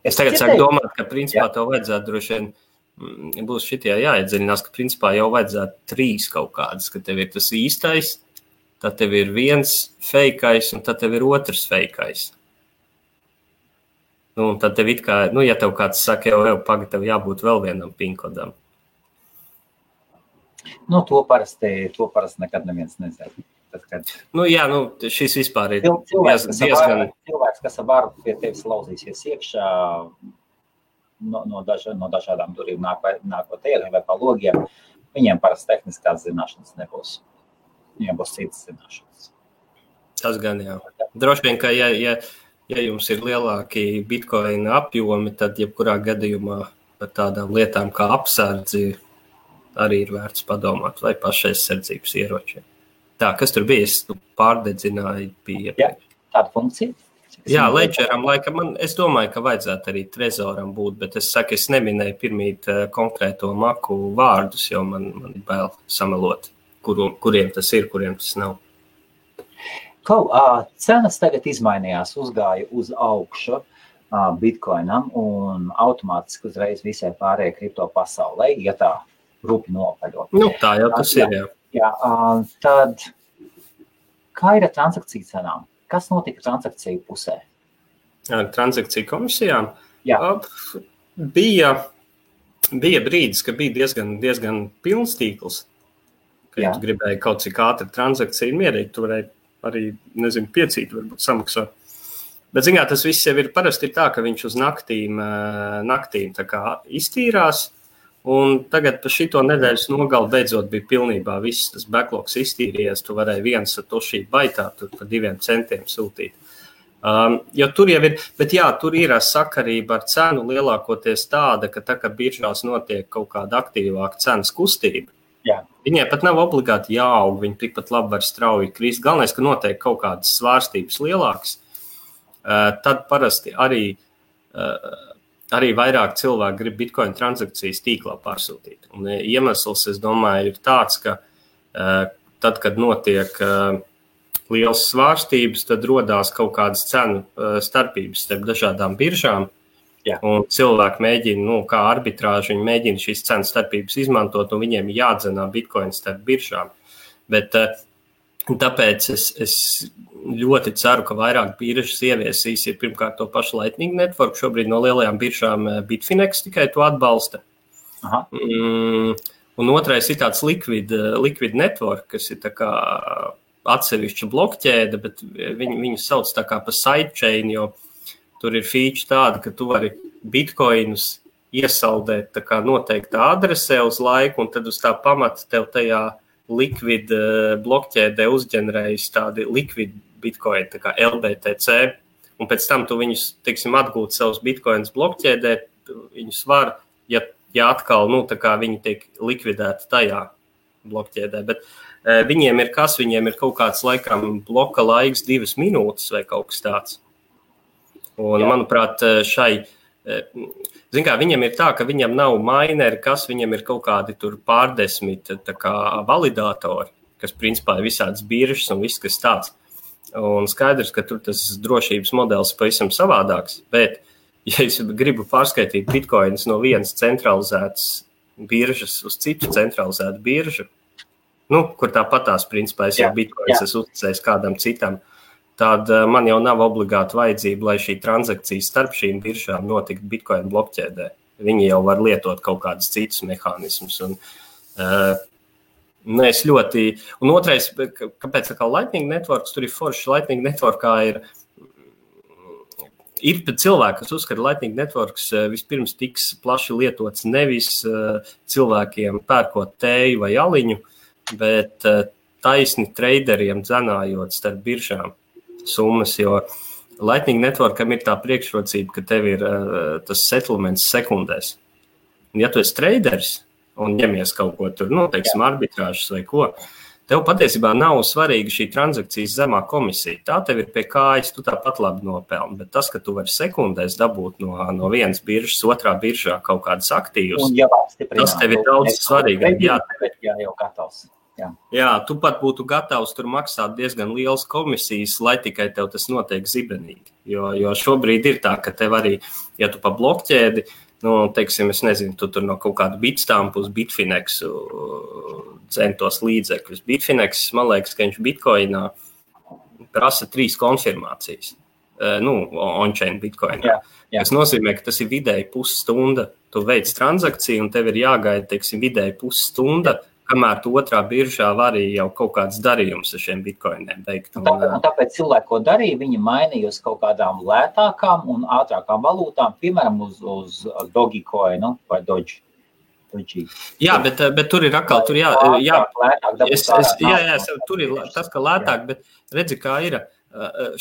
Es tagad sāku domāt, ka principā jā. tev vajadzētu droši vien mm, būs šitie jāiedziļinās, ka principā jau vajadzētu trīs kaut kādas, ka tev ir tas īstais, tad tev ir viens fejkais un tad tev ir otrs fejkais. Nu, tad tev it kā, nu, ja tev kāds saka, jau, jau pagaidi, tev jābūt vēl vienam pinkodam. Nu, to parasti, to parasti nekad neviens nezina. Tad, kad... Nu, jā, nu, šis vispār ir cilvēks, diezgan... Diezgan... Cilvēks, kas ar varu pie tevis lauzīsies iekšā, no, no, daža, no dažādām durvīm nāk, nākot ieliem vai pa logiem, viņiem parasti tehniskās zināšanas nebūs. Viņiem būs citas zināšanas. Tas gan jā. Droši vien, ka ja, ja, ja jums ir lielāki bitkoina apjomi, tad jebkurā gadījumā par tādām lietām kā apsardzi arī ir vērts padomāt, vai pašaizsardzības ieročiem. Tā, kas tur bija? Es nu, pārdedzināju, bija Jā, tāda funkcija. Jā, Ledgeram, laikam, man, es domāju, ka vajadzētu arī trezoram būt, bet es saku, es neminēju pirmīt uh, konkrēto maku vārdus, jo man, man ir bail samelot, kur, kuriem tas ir, kuriem tas nav. Kaut uh, cenas tagad izmainījās, uzgāja uz augšu uh, bitkoinam un automātiski uzreiz visai pārējai kripto pasaulē, ja tā rupi nopaļot. Nu, tā jau tas ir. Jā. Jā, uh, tad kā ir ar transakciju cenām? Kas notika transakciju pusē? Ar transakciju komisijām? Jā. Uh, bija, bija brīdis, ka bija diezgan, diezgan pilns tīkls. Kad gribēji kaut cik ātri transakciju mierīgi, tu varēji arī, nezinu, piecīt, varbūt samaksā. Bet, zināt, tas viss jau ir parasti tā, ka viņš uz naktīm, naktīm iztīrās. Un tagad par šito nedēļas nogalu beidzot bija pilnībā viss tas backlogs iztīrījies. Tu varēji viens ar to šī baitā par diviem centiem sūtīt. Um, jo tur jau ir, bet jā, tur ir sakarība ar cenu lielākoties tāda, ka tā kā biržās notiek kaut kāda aktīvāka cenas kustība, Jā. Viņai pat nav obligāti jāaug, viņi tikpat labi var strauji krist. Galvenais, ka notiek kaut kādas svārstības lielākas. Eh, tad parasti arī, eh, arī vairāk cilvēku grib bitkoina transakcijas tīklā pārsūtīt. Un eh, iemesls, es domāju, ir tāds, ka tad, kad notiek liels svārstības, tad radās kaut kādas cenu starpības starp dažādām biržām. Jā. Un cilvēki mēģina, nu, kā arbitrāži, viņi mēģina šīs cenu starpības izmantot, un viņiem jādzenā bitkoini starp biržām. Bet tāpēc es, es ļoti ceru, ka vairāk biržas ieviesīs ir pirmkārt to pašu Lightning Network. Šobrīd no lielajām biržām eh, Bitfinex tikai to atbalsta. Aha. Mm, un otrais ir tāds liquid, eh, liquid network, kas ir atsevišķa blokķēde, bet viņi, viņu sauc par sidechain, jo tur ir feature tāda, ka tu vari bitkoinus iesaldēt noteiktā adresē uz laiku, un tad uz tā pamata tev tajā likvid eh, blokķēdē uzģenerējis tādi likvidi bitkoini, tā kā LBTC, un pēc tam tu viņus, teiksim, atgūt savus bitkoinus blokķēdē, viņus var, ja, ja atkal, nu, tā kā viņi tiek likvidēti tajā blokķēdē, bet e, viņiem ir kas, viņiem ir kaut kāds laikam bloka laiks, divas minūtes vai kaut kas tāds. Un, Jā. manuprāt, e, šai, e, zin kā, viņam ir tā, ka viņam nav maineri, kas viņam ir kaut kādi pārdesmit kā validatori, kas principā ir visādas biržas un viss, kas tāds. Un skaidrs, ka tur tas drošības modelis ir pavisam savādāks. Bet, ja es gribu pārskaitīt bitkoinus no vienas centralizētas biržas uz citu centralizētu biržu, nu, kur tāpatās, principā, es jau bitkoins esmu uzticējis kādam citam, tad uh, man jau nav obligāti vajadzība, lai šī transakcija starp šīm biržām notiktu bitkoina blokķēdē. Viņi jau var lietot kaut kādus citus mehānismus. Un, uh, Nu, es ļoti, un otrais, kāpēc tā kā Lightning Networks, tur ir forši Lightning Networkā ir, ir cilvēki, kas uzskata, ka Lightning Networks eh, vispirms tiks plaši lietots nevis eh, cilvēkiem pērkot tēju vai aliņu, bet eh, taisni traderiem dzenājot starp biržām summas, jo Lightning Networkam ir tā priekšrocība, ka tev ir tas settlements sekundēs. Un ja tu esi traderis, un ņemies kaut ko tur, nu, teiksim, arbitrāžas vai ko. Tev patiesībā nav svarīga šī transakcijas zemā komisija. Tā tev ir pie kājas, tu tāpat labi nopelni. Bet tas, ka tu vari sekundēs dabūt no, no vienas biržas, otrā biržā kaut kādas aktīvas, tas tev ir daudz svarīgāk. Jā, jau gatavs. Jā. Jā, tu pat būtu gatavs tur maksāt diezgan liels komisijas, lai tikai tev tas notiek zibenīgi. Jo, jo šobrīd ir tā, ka tev arī, ja tu pa blokķēdi, nu, teiksim, es nezinu, tu tur no kaut kāda bitstampa uz Bitfinexu centos līdzekļus. Bitfinex, man liekas, ka viņš Bitcoinā prasa trīs konfirmācijas. Nu, on-chain bitkoinā. Jā, jā. Tas nozīmē, ka tas ir vidēji pusstunda. Tu veic transakciju, un tev ir jāgaida, teiksim, vidēji pusstunda, kamēr tu otrā biržā vari jau kaut kāds darījums ar šiem bitkoiniem veikt. Un, un, un tāpēc cilvēki, ko darīja, viņi mainīja uz kaut kādām lētākām un ātrākām valūtām, piemēram, uz, uz, Dogecoinu vai Doge. Jā, bet, bet tur ir atkal, tur jā, jā, es, es, jā, jā, tur ir tas, ka lētāk, bet redzi, kā ir.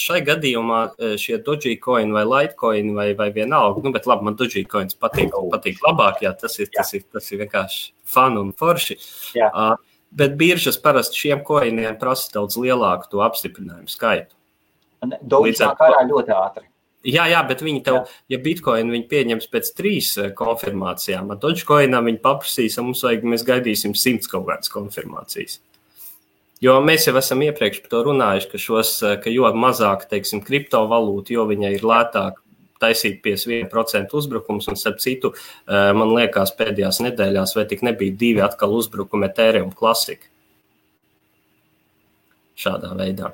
Šai gadījumā šie Dogecoin vai Litecoin vai, vai vienalga, nu, bet labi, man Dogecoins patīk, patīk labāk, jā, tas ir, tas ir, tas ir vienkārši fanu un forši. Jā. Uh, bet biržas parasti šiem koiniem prasa daudz lielāku to apstiprinājumu skaitu. Līdz ar to ļoti ātri. Jā, jā, bet viņi tev, jā. ja bitkoinu viņi pieņems pēc trīs konfirmācijām, tad Dogecoinam viņi paprasīs, un mums vajag, mēs gaidīsim simts kaut kādas konfirmācijas. Jo mēs jau esam iepriekš par to runājuši, ka, šos, ka jo mazāk, teiksim, kriptovalūtu, jo viņai ir lētāk taisīt 51% uzbrukums, un starp citu, eh, man liekas, pēdējās nedēļās vai tik nebija divi atkal uzbrukumi Ethereum klasika. Šādā veidā.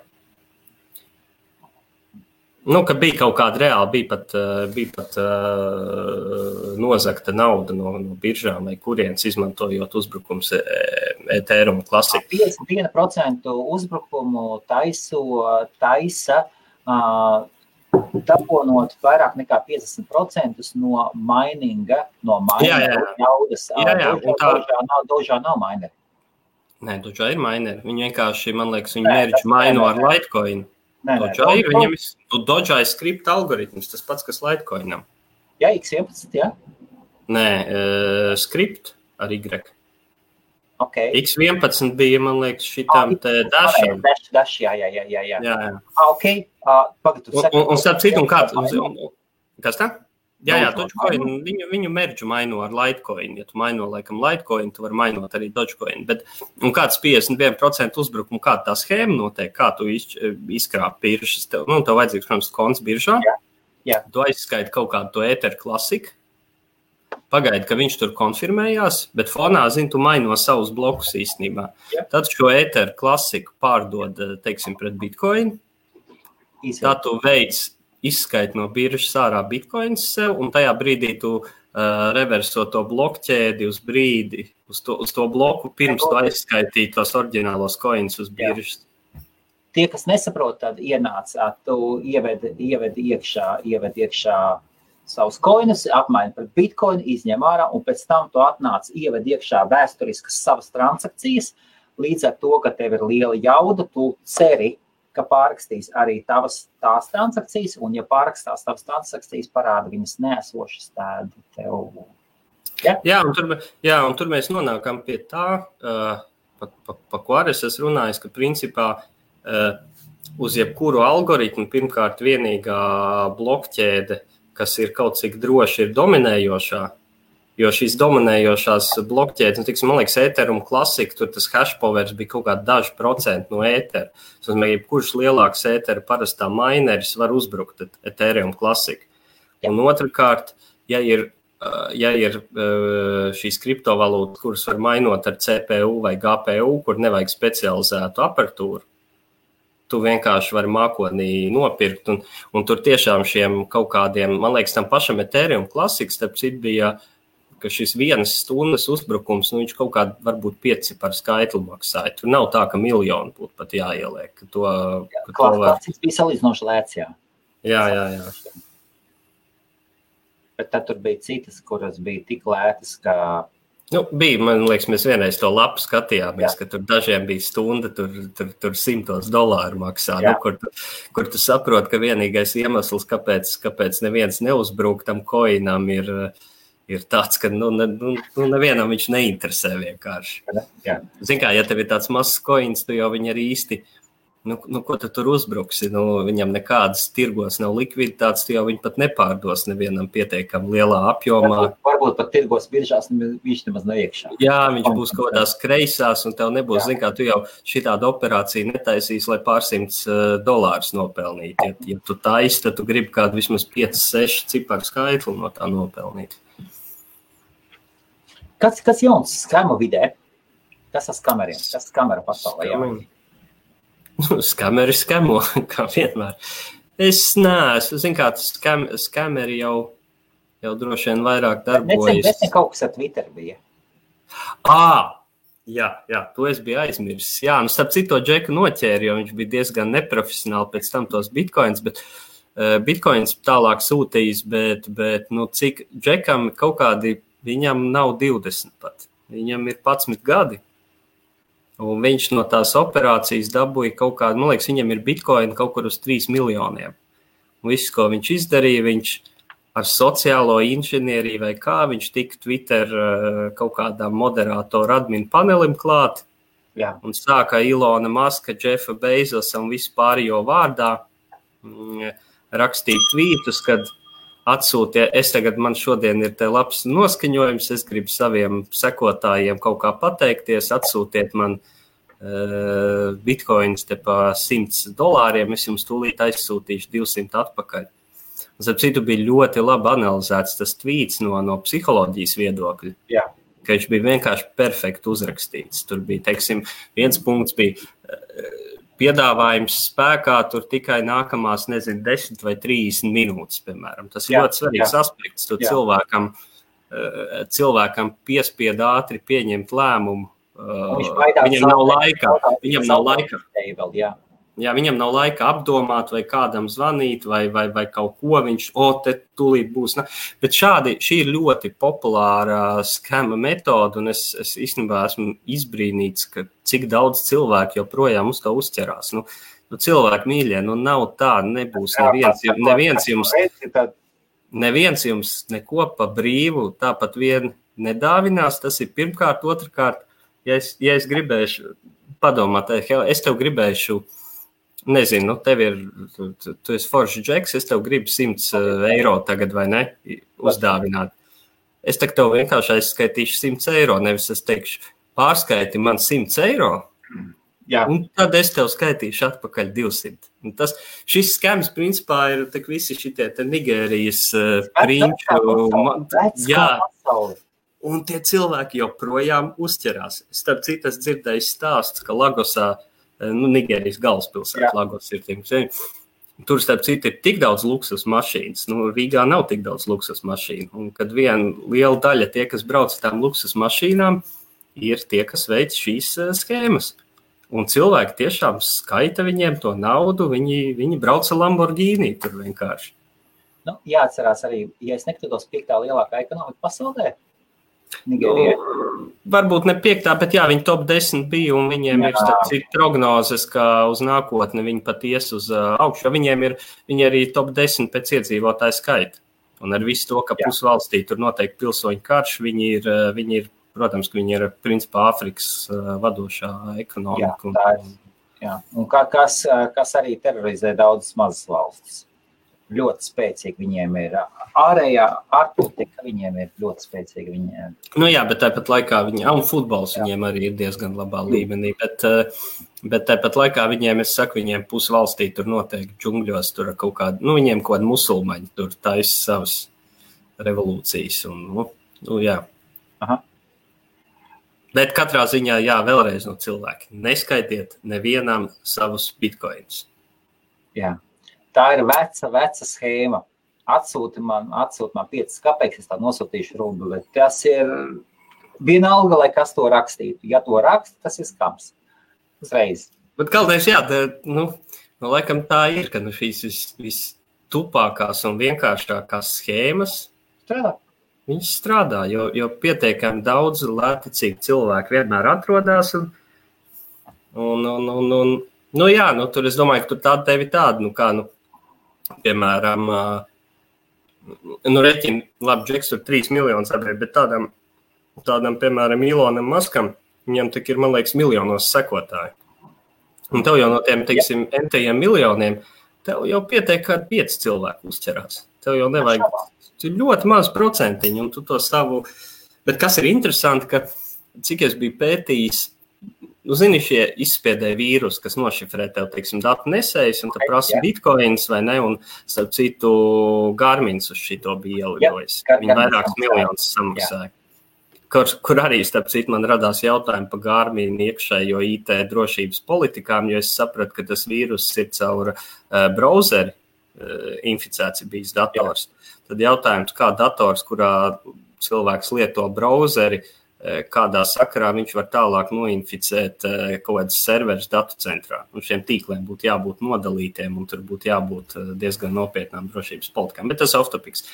Nu, ka bija kaut kāda reāla, bija pat, eh, bija pat uh, nozagta nauda no, no biržām, vai kurienes izmantojot uzbrukums Ethereum klasika. 51% uzbrukumu taiso, taisa. Dabonot vairāk nekā 50% no mininga, no mininga naudas. Jā, jā, un tā dožā nav, dožā nav mineri. Nē, dožā ir mineri. Viņi vienkārši, man liekas, viņi mērķi maino ar Litecoin. Nē, dožā ir, viņam ir, dožā ir skripta algoritms, tas pats, kas Litecoinam. Jā, X11, jā? Nē, uh, skript ar Y. Okay. X11 bija, man liekas, šitam te dažam. Daž, jā, jā, jā, jā. jā. jā, jā. Ah, ok, uh, pagad, saki. Un, un starp citu, un un, kas tā? Jā, jā, Dogecoin, viņu, viņu merģu maino ar Litecoin. Ja tu maino, laikam, Litecoin, tu vari mainot arī Dogecoin. Bet, un kāds 51% uzbrukumu, kā tā schēma notiek, kā tu iz, izkrāpi biržas, tev, nu, tev vajadzīgs, protams, konts biržā. Jā. Jā. Tu aizskaiti kaut kādu to ēteru klasiku, Pagaidi, ka viņš tur konfirmējās, bet fonā, zini, tu maino savus blokus īstenībā. Ja. Tad šo eteru klasiku pārdod, eh, teiksim, pret bitkoinu. Tad tu veids izskaiti no biržas ārā bitkoins sev, un tajā brīdī tu uh, reverso to bloku ķēdi uz brīdi, uz to, uz to bloku, pirms tu aizskaitīji tos oriģinālos coins uz biržas. Jā. Tie, kas nesaprot, tad ienāc, tu ieved, ieved iekšā, ieved iekšā savus koinus, apmaini pret bitkoinu, izņem ārā, un pēc tam tu atnāc, ieved iekšā vēsturiskas savas transakcijas. Līdz ar to, ka tev ir liela jauda, tu ceri, ka pārrakstīs arī tavas tās transakcijas, un, ja pārrakstās tavas transakcijas, parāda viņas neesošas, tad tev. Ja? Jā, un tur, jā, un tur mēs nonākam pie tā, uh, pa, pa, pa ko arī es runājis, ka principā uh, uz jebkuru algoritmu pirmkārt vienīgā blokķēde kas ir kaut cik droši, ir dominējošā. Jo šīs dominējošās blokķēdes, nu, tiksim, man liekas, Ethereum klasika, tur tas hash powers bija kaut kādi daži procenti no Ethera. Nozīmē, ka kurš lielāks Ethera parastā mineris var uzbrukt Ethereum klasika. Un otrkārt, ja ir, ja ir šīs kriptovalūtas, kuras var mainot ar CPU vai GPU, kur nevajag specializētu apertūru, tu vienkārši vari mākonī nopirkt. Un, un tur tiešām šiem kaut kādiem, man liekas, tam pašam Ethereum klasikas, starp citu, bija. Ka šis vienas stundas uzbrukums, nu, viņš kaut kādā varbūt pieci par skaitli maksāja. Tur nav tā, ka miljonu būtu pat jāieliek. To, jā, ka to var... bija salīdzinoši lēts, jā. Jā, jā, jā. Bet tad tur bija citas, kuras bija tik lētas, ka Nu, bija, man liekas, mēs vienreiz to lapu skatījāmies, Jā. ka tur dažiem bija stunda, tur, tur, tur simtos dolāru maksā. Nu, kur, tu, kur tu saproti, ka vienīgais iemesls, kāpēc, kāpēc neviens neuzbruk tam koinam, ir, ir tāds, ka nu, ne, nu, nu, nevienam viņš neinteresē vienkārši. Zini, kā, ja tev ir tāds mazs koins, tu jau viņu arī īsti Nu, nu, ko tu tur uzbruksi? Nu, viņam nekādas tirgos nav likviditātes, jau viņu pat nepārdos nevienam pietiekami lielā apjomā. Varbūt, varbūt pat tirgos biržās viņš nemaz nav iekšā. Jā, viņš būs kaut kādās kreisās, un tev nebūs, zin kā, tu jau šitādu operāciju netaisīs, lai pārsimts dolārus nopelnītu. Ja, ja tu taisi, tad tu gribi kādu vismaz 5, 6 ciparu skaitli no tā nopelnīt. Kas, kas jauns skama vidē? Kas ar kameriem? Kas kamera pasaulē? Skamu. Skameri skamo, kā vienmēr. Es neesmu, zinu, kā tas skam, skameri jau, jau droši vien vairāk darbojas. Tas ne kaut kas ar Twitter bija. À, jā, jā, to es biju aizmirsis. Jā, nu, starp citu, Džeku noķēra, jo viņš bija diezgan neprofesionāli pēc tam tos bitkoins, bet uh, bitkoins tālāk sūtījis, bet, bet nu, cik Džekam kaut kādi, viņam nav 20 pat. Viņam ir 11 gadi. Un viņš no tās operācijas dabūja kaut kādu, man liekas, viņam ir bitkoini kaut kur uz 3 miljoniem. Un viss, ko viņš izdarīja, viņš ar sociālo inženieriju vai kā viņš tika Twitter eh, kaut kādām moderatoru adminu panelim klāt. Jā. Un sāka Ilona Maska, Jeffa Bezos un vispārējo vārdā mm, rakstīt tvītus, kad atsūtiet, es tagad, man šodien ir labs noskaņojums, es gribu saviem sekotājiem kaut kā pateikties, atsūtiet man uh, bitkoins te pa 100 dolāriem, es jums tūlīt aizsūtīšu 200 atpakaļ. Starp citu, bija ļoti labi analizēts tas tvīts no, no psiholoģijas viedokļa. Jā. Ka viņš bija vienkārši perfekti uzrakstīts. Tur bija, teiksim, viens punkts bija uh, piedāvājums spēkā tur tikai nākamās, nezinu, 10 vai 30 minūtes, piemēram. Tas ir jā, ļoti svarīgs jā. aspekts. Tu cilvēkam, eh, cilvēkam piespied ātri pieņemt lēmumu viņam nav laika. Viņam nav laika. Vēl, jā. Jā, viņam nav laika apdomāt, vai kādam zvanīt, vai, vai, vai kaut ko viņš, o, te tūlīt būs. Ne? Bet šādi, šī ir ļoti populāra skema metode, un es, es īstenībā esmu izbrīnīts, ka cik daudz cilvēku joprojām uz to uzķerās. Nu, nu, cilvēki mīļie, nu nav tā, nebūs neviens, neviens jums. Neviens jums neko pa brīvu tāpat vien nedāvinās. Tas ir pirmkārt, otrkārt, ja es, ja es gribēšu padomāt, es tev gribēšu Nezinu, nu, tev ir, tu, tu esi foršs džeks, es tev gribu 100 eh, eiro tagad, vai ne, uzdāvināt. Es tev vienkārši aizskaitīšu 100 eiro, nevis es teikšu, pārskaiti man 100 eiro. Jā. Un tad es tev skaitīšu atpakaļ 200. Un tas, šis skams, principā, ir visi šie Nigērijas uh, prinču. Jā, un tie cilvēki joprojām uzķerās. Starp citu, es dzirdēju stāstus, ka Lagosā Eh, nu, Nigērijas galvaspilsēta, Lagos ir tiem. Tur, starp citu, ir tik daudz luksus mašīnas. Nu, Rīgā nav tik daudz luksus mašīnu. Un kad viena liela daļa tie, kas brauc ar tām luksus mašīnām, ir tie, kas veic šīs uh, schēmas. Un cilvēki tiešām skaita viņiem to naudu. Viņi, viņi brauc ar Lamborghini tur vienkārši. Nu, jāatcerās arī, ja es nekļūdos, piektā lielākā ekonomika pasaulē. Nigērija. Nu, varbūt ne piektā, bet jā, viņi top 10 bija, viņiem jā. ir cik prognozes, ka uz nākotni viņi pat ies uz augšu. Viņiem ir viņi arī top 10 pēc iedzīvotāju skaita. Un ar visu to, ka pusvalstī tur notiek pilsoņu karš, viņi ir, viņi ir protams, ka viņi ir principā Āfrikas vadošā ekonomika. Jā, ir. Jā. Un kā, kas, kas arī terorizē daudzas mazas valstis ļoti spēcīgi viņiem ir ārējā ārpolitika, viņiem ir ļoti spēcīga. Viņiem. Nu jā, bet tāpat laikā viņi, un futbols jā. viņiem arī ir diezgan labā līmenī, bet, bet tāpat laikā viņiem, es saku, viņiem pusvalstī tur noteikti džungļos, tur kaut kādi, nu viņiem kaut kādi musulmaņi tur taisa savas revolūcijas un, nu, nu jā. Aha. Bet katrā ziņā, jā, vēlreiz no cilvēki, neskaitiet nevienam savus bitkoinus. Jā. Tā ir veca, veca schēma. Atsūti man, atsūti man 5 kapeikas, es tā nosūtīšu rubli. Bet tas ir vienalga, lai kas to rakstītu. Ja to raksta, tas ir skams. Uzreiz. Bet galvenais, jā, tā, nu, nu, laikam tā ir, ka nu, šīs vis, vistupākās un vienkāršākās schēmas strādā. Viņas strādā, jo, jo pietiekami daudz lētcīgi cilvēki vienmēr atrodas. Un, un, un, un, un, nu, jā, nu, tur es domāju, ka tur tāda tevi tāda, nu, kā, nu, piemēram, nu, reķina, labi, Džeks tur 3 miljonus atdeva, bet tādam, tādam, piemēram, Ilonam Maskam, viņam tik ir, man liekas, miljonos sekotāji. Un tev jau no tiem, teiksim, entajiem miljoniem, tev jau pietiek, ka pieci cilvēki uzķerās. Tev jau nevajag, ļoti maz procentiņu, un tu to savu, bet kas ir interesanti, ka cik es biju pētījis, Nu, zini, šie izspiedēji vīrusi, kas nošifrē tev, teiksim, datu nesējus, un tu prasa jā. bitkoins vai ne, un, starp citu, Garmins uz šito bija ielidojis. Viņi vairākus miljonus samaksāja. Kur, kur arī, starp citu, man radās jautājumi par Gārmīnu iekšējo IT drošības politikām, jo es sapratu, ka tas vīrus ir caur uh, browseri uh, inficēts bijis dators. Jā. Tad jautājums, kā dators, kurā cilvēks lieto browseri, uh, Eh, kādā sakarā viņš var tālāk noinficēt eh, kaut kādas serverus datu centrā. Un šiem tīkliem būtu jābūt nodalītiem, un tur būtu jābūt eh, diezgan nopietnām drošības politikām. Bet tas ir off-topics.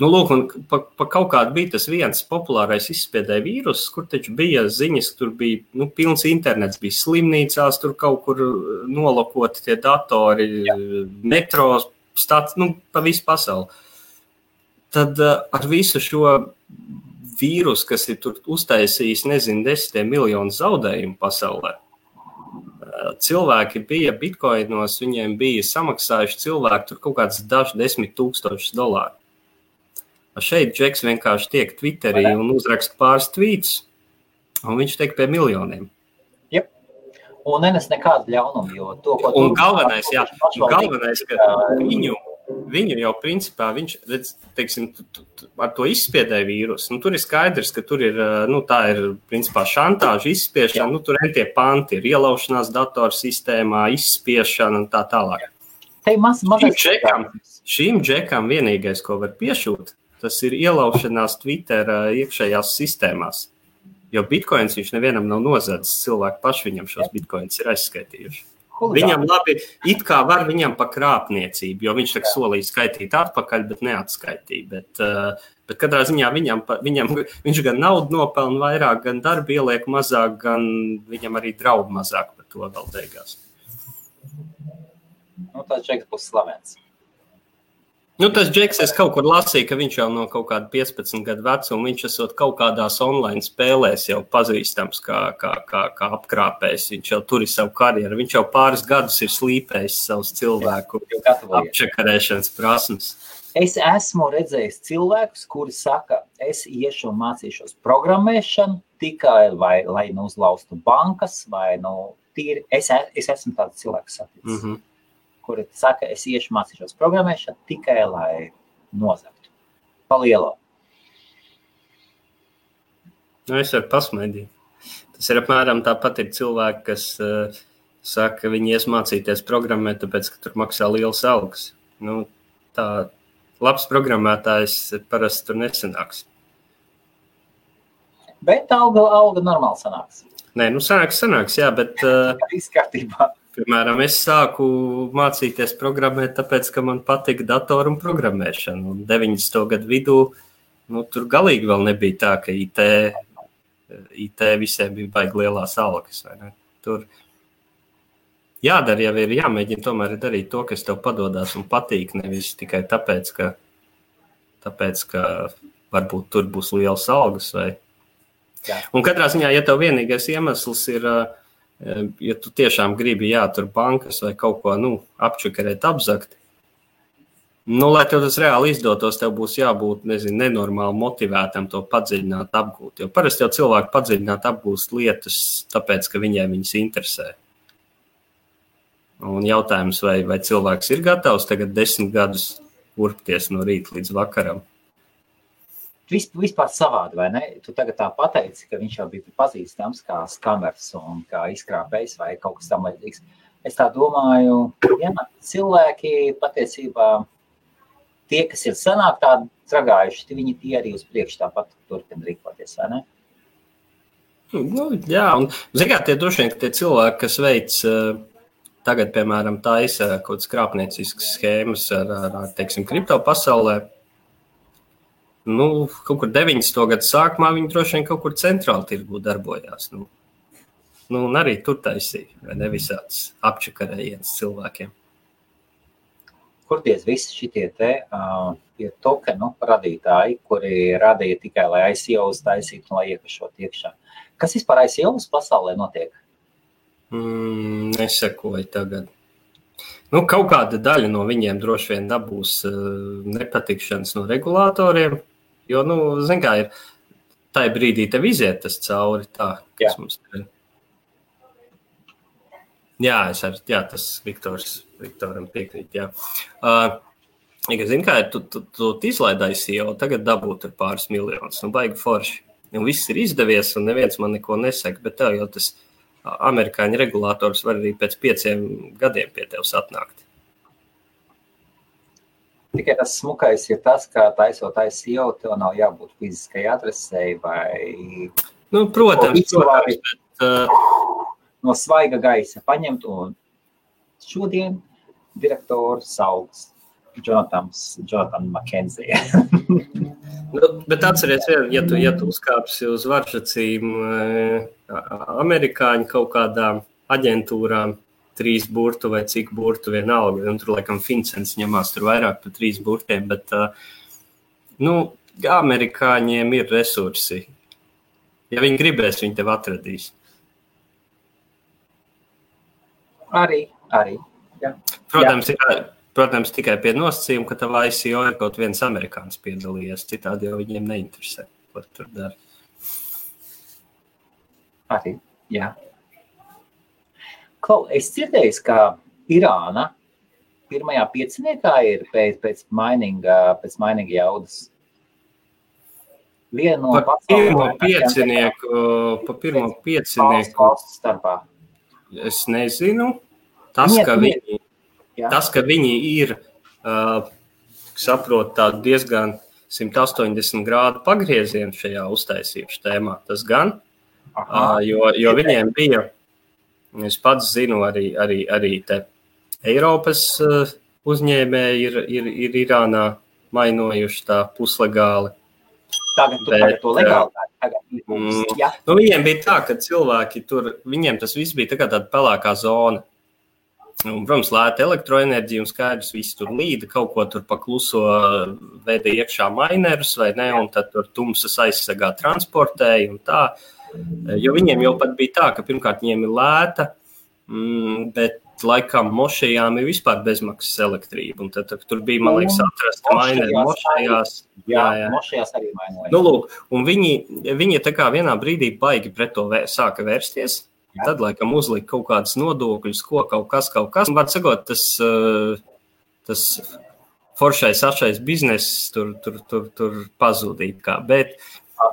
Nu, lūk, un pa, pa kaut kādu bija tas viens populārais izspiedēja vīrus, kur taču bija ziņas, tur bija nu, pilns internets, bija slimnīcās, tur kaut kur nolokoti tie datori, Jā. metro stāsts, nu, pa visu pasauli. Tad ar visu šo vīrus, kas ir uztaisījis, nezinu, desmitiem miljonu zaudējumu pasaulē. Cilvēki bija bitkoinos, viņiem bija samaksājuši cilvēki tur kaut kāds dažs desmit tūkstošus dolāru. Šeit Džeks vienkārši tiek Twitterī un uzraksta pāris tvītus, un viņš tiek pie miljoniem. Un nenes nekādu ļaunumu, to, un galvenais, jā, galvenais, ka viņu viņu jau principā, viņš, teiksim, tu, tu, tu, ar to izspiedēja vīrusu. Nu, tur ir skaidrs, ka tur ir, nu, tā ir, principā, šantāža, izspiešana, Jā. nu, tur ir tie panti, ir ielaušanās datorsistēmā, izspiešana un tā tālāk. Te maz, šīm, džekam, šīm džekam vienīgais, ko var piešūt, tas ir ielaušanās Twitter iekšējās sistēmās. Jo bitkoins viņš nevienam nav nozadzis. Cilvēki paši viņam šos bitkoinus ir aizskaitījuši. Viņam labi, it kā var viņam pa krāpniecību, jo viņš tā solīja skaitīt atpakaļ, bet neatskaitīja. Bet, uh, bet katrā ziņā viņam, viņam, viņš gan naudu nopelna vairāk, gan darbu ieliek mazāk, gan viņam arī draugu mazāk par to vēl beigās. Nu, tas čeks būs slavens. Nu, tas Džeks, es kaut kur lasīju, ka viņš jau no kaut kāda 15 gadu vecuma, viņš esot kaut kādās online spēlēs jau pazīstams kā, kā, kā, kā apkrāpējs. Viņš jau tur ir savu karjeru. Viņš jau pāris gadus ir slīpējis savus cilvēku apčakarēšanas prasmes. Es esmu redzējis cilvēkus, kuri saka, es iešu un mācīšos programmēšanu tikai, vai, lai nu uzlaustu bankas, vai nu tīri. Es, es esmu tāds cilvēks saticis. Mm -hmm kuri saka, es iešu mācīšos programmēšanu tikai, lai nozagtu. Palielo. Nu, es varu pasmaidīt. Tas ir apmēram tāpat ir cilvēki, kas uh, saka, ka viņi ies mācīties programmēt, tāpēc, ka tur maksā liels algas. Nu, tā labs programmētājs parasti tur nesanāks. Bet alga, alga normāli sanāks. Nē, nu sanāks, sanāks, jā, bet... Uh, Viss kārtībā. Piemēram, es sāku mācīties programmēt, tāpēc, ka man patika datoru un programmēšana. Un 90. gadu vidū nu, tur galīgi vēl nebija tā, ka IT, IT visiem bija baigi lielās algas. Tur jādara, jau ir jāmēģina tomēr darīt to, kas tev padodas un patīk. Nevis tikai tāpēc, ka, tāpēc, ka varbūt tur būs liels algas. Vai... Jā. Un katrā ziņā, ja tev vienīgais iemesls ir uh, ja tu tiešām gribi, jā, tur bankas vai kaut ko nu, apčakarēt, apzakt, nu, lai tev tas reāli izdotos, tev būs jābūt nezinu, nenormāli motivētam to padziļināt, apgūt. Jo parasti jau cilvēki padziļināt, apgūst lietas, tāpēc, ka viņiem viņas interesē. Un jautājums, vai, vai cilvēks ir gatavs tagad desmit gadus urpties no rīta līdz vakaram? Vispār savādi, vai ne? Tu tagad tā pateici, ka viņš jau bija pazīstams kā skamers un kā izkrāpējs vai kaut kas tam līdzīgs. Es tā domāju, jā, cilvēki patiesībā tie, kas ir senāk tādi tragājuši, viņi tie arī uz priekšu tāpat turpina rīkoties, vai ne? Nu, jā, un zināt, tie droši vien tie cilvēki, kas veic uh, tagad, piemēram, taisa kaut kādas krāpnieciskas schēmas ar, ar, ar teiksim, kripto pasaulē, nu, kaut kur 90. gada sākumā viņi droši vien kaut kur centrāli tirgu darbojās. Nu, nu, un arī tur taisīja, vai ne visādas apčakarējienas cilvēkiem. Kur tiesa visi šitie te uh, tokenu radītāji, kuri radīja tikai, lai ICO uztaisītu un lai iekašot iekšā. Kas vispār ICO pasaulē notiek? Mm, nesekoju tagad. Nu, kaut kāda daļa no viņiem droši vien dabūs uh, nepatikšanas no regulātoriem, Jo, nu, zin kā ir, tai brīdī tev iziet tas cauri tā, kas jā. mums ir. Jā, es ar, jā, tas Viktors, Viktoram piekrīt, jā. Uh, ja, zin kā, tu, tu, tu izlaidāsi jau tagad dabūt ar pāris miljonus, nu, baigi forši. Un viss ir izdevies, un neviens man neko nesaka, bet tev jau tas amerikāņu regulators var arī pēc pieciem gadiem pie tevis atnākt. Tikai tas smukais ir tas, ka taisot ICO, tev nav jābūt fiziskai adresei vai. Nu, protams, protams bet, uh... no svaiga gaisa paņemt. Un šodien direktors sauc Jonatans, Jonathan McKenzie. nu, bet atcerieties, ja tu, ja tu uzkāpsi uz varžacīm amerikāņu kaut kādām aģentūrām, trīs burtu vai cik burtu vienalga. Un tur, laikam, Fincents ņemās tur vairāk par trīs burtiem, bet, uh, nu, amerikāņiem ir resursi. Ja viņi gribēs, viņi tev atradīs. Arī, arī. Jā. Protams, Jā. Ir, protams, tikai pie nosacījuma, ka tavā ICO ir kaut viens amerikānis piedalījies. Citādi jau viņiem neinteresē, ko tur dara. Arī, jā. Klau, es dzirdēju, ka Irāna pirmajā pieciniekā ir pēc, pēc mainīga, pēc mainīga jaudas. Viena no pa pirmo piecinieku, pa pirmo piecinieku starpā. Es nezinu. Tas, ka viņi, tas, ka viņi ir, uh, saprot, tādu diezgan 180 grādu pagriezienu šajā uztaisījuši tēmā, tas gan. Aha. Jo, jo viņiem bija, es pats zinu, arī, arī, arī te Eiropas uzņēmēji ir, ir, ir Irānā mainojuši tā puslegāli. Tagad, tu, Bet, to legāli. Tagad, mm, ja. nu, viņiem bija tā, ka cilvēki tur, viņiem tas viss bija tā kā tāda pelēkā zona. Un, protams, lēta elektroenerģija un skaidrs, viss tur līda, kaut ko tur pakluso veda iekšā minerus vai ne, un tad tur tumsas aizsegā transportēja un tā. Jo viņiem jau pat bija tā, ka pirmkārt viņiem ir lēta, mm, bet laikam mošajām ir vispār bezmaksas elektrība. Tad, tad tur bija, man liekas, atrast maineri mošajās. Jā, jā, jā. mošajās arī mainoja. Nu, lūk, un viņi, viņi tā kā vienā brīdī baigi pret to vēr, sāka vērsties. Jā. Tad, laikam, uzlika kaut kādas nodokļus, ko kaut kas, kaut kas. Var sakot, tas, eh, tas foršais, ašais bizness tur, tur, tur, tur pazudīja. Bet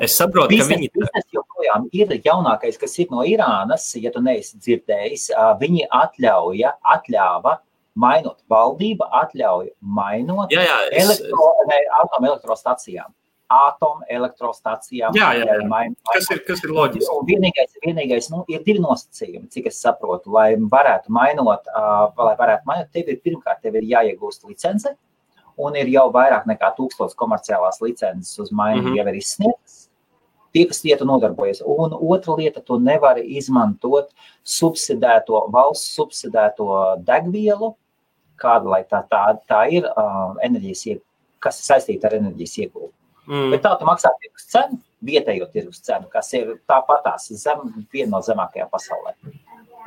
es saprotu, biznes, ka viņi. Biznes joprojām ir jaunākais, kas ir no Irānas, ja tu neesi dzirdējis. Viņi atļauja, atļāva mainot valdība, atļauja mainot jā, jā, es... elektro, ne, atomelektrostacijām atomelektrostacijām. Jā, jā, jā. Main, kas, ir, kas ir loģiski? Un vienīgais, vienīgais nu, ir divi nosacījumi, cik es saprotu, lai varētu mainot, uh, lai varētu mainot, tev ir pirmkārt tev ir jāiegūst licence, un ir jau vairāk nekā tūkstots komerciālās licences uz maiņu mm -hmm. jau ir izsniegtas. Tie, kas lietu nodarbojas. Un otra lieta, tu nevari izmantot subsidēto, valsts subsidēto degvielu, kāda lai tā, tā, tā ir, uh, enerģijas, kas ir saistīta ar enerģijas iegūšanu. Mm. Bet tā tu maksā tirgus cenu, vietējo tirgus cenu, kas ir tāpatās zem, viena no zemākajām pasaulē.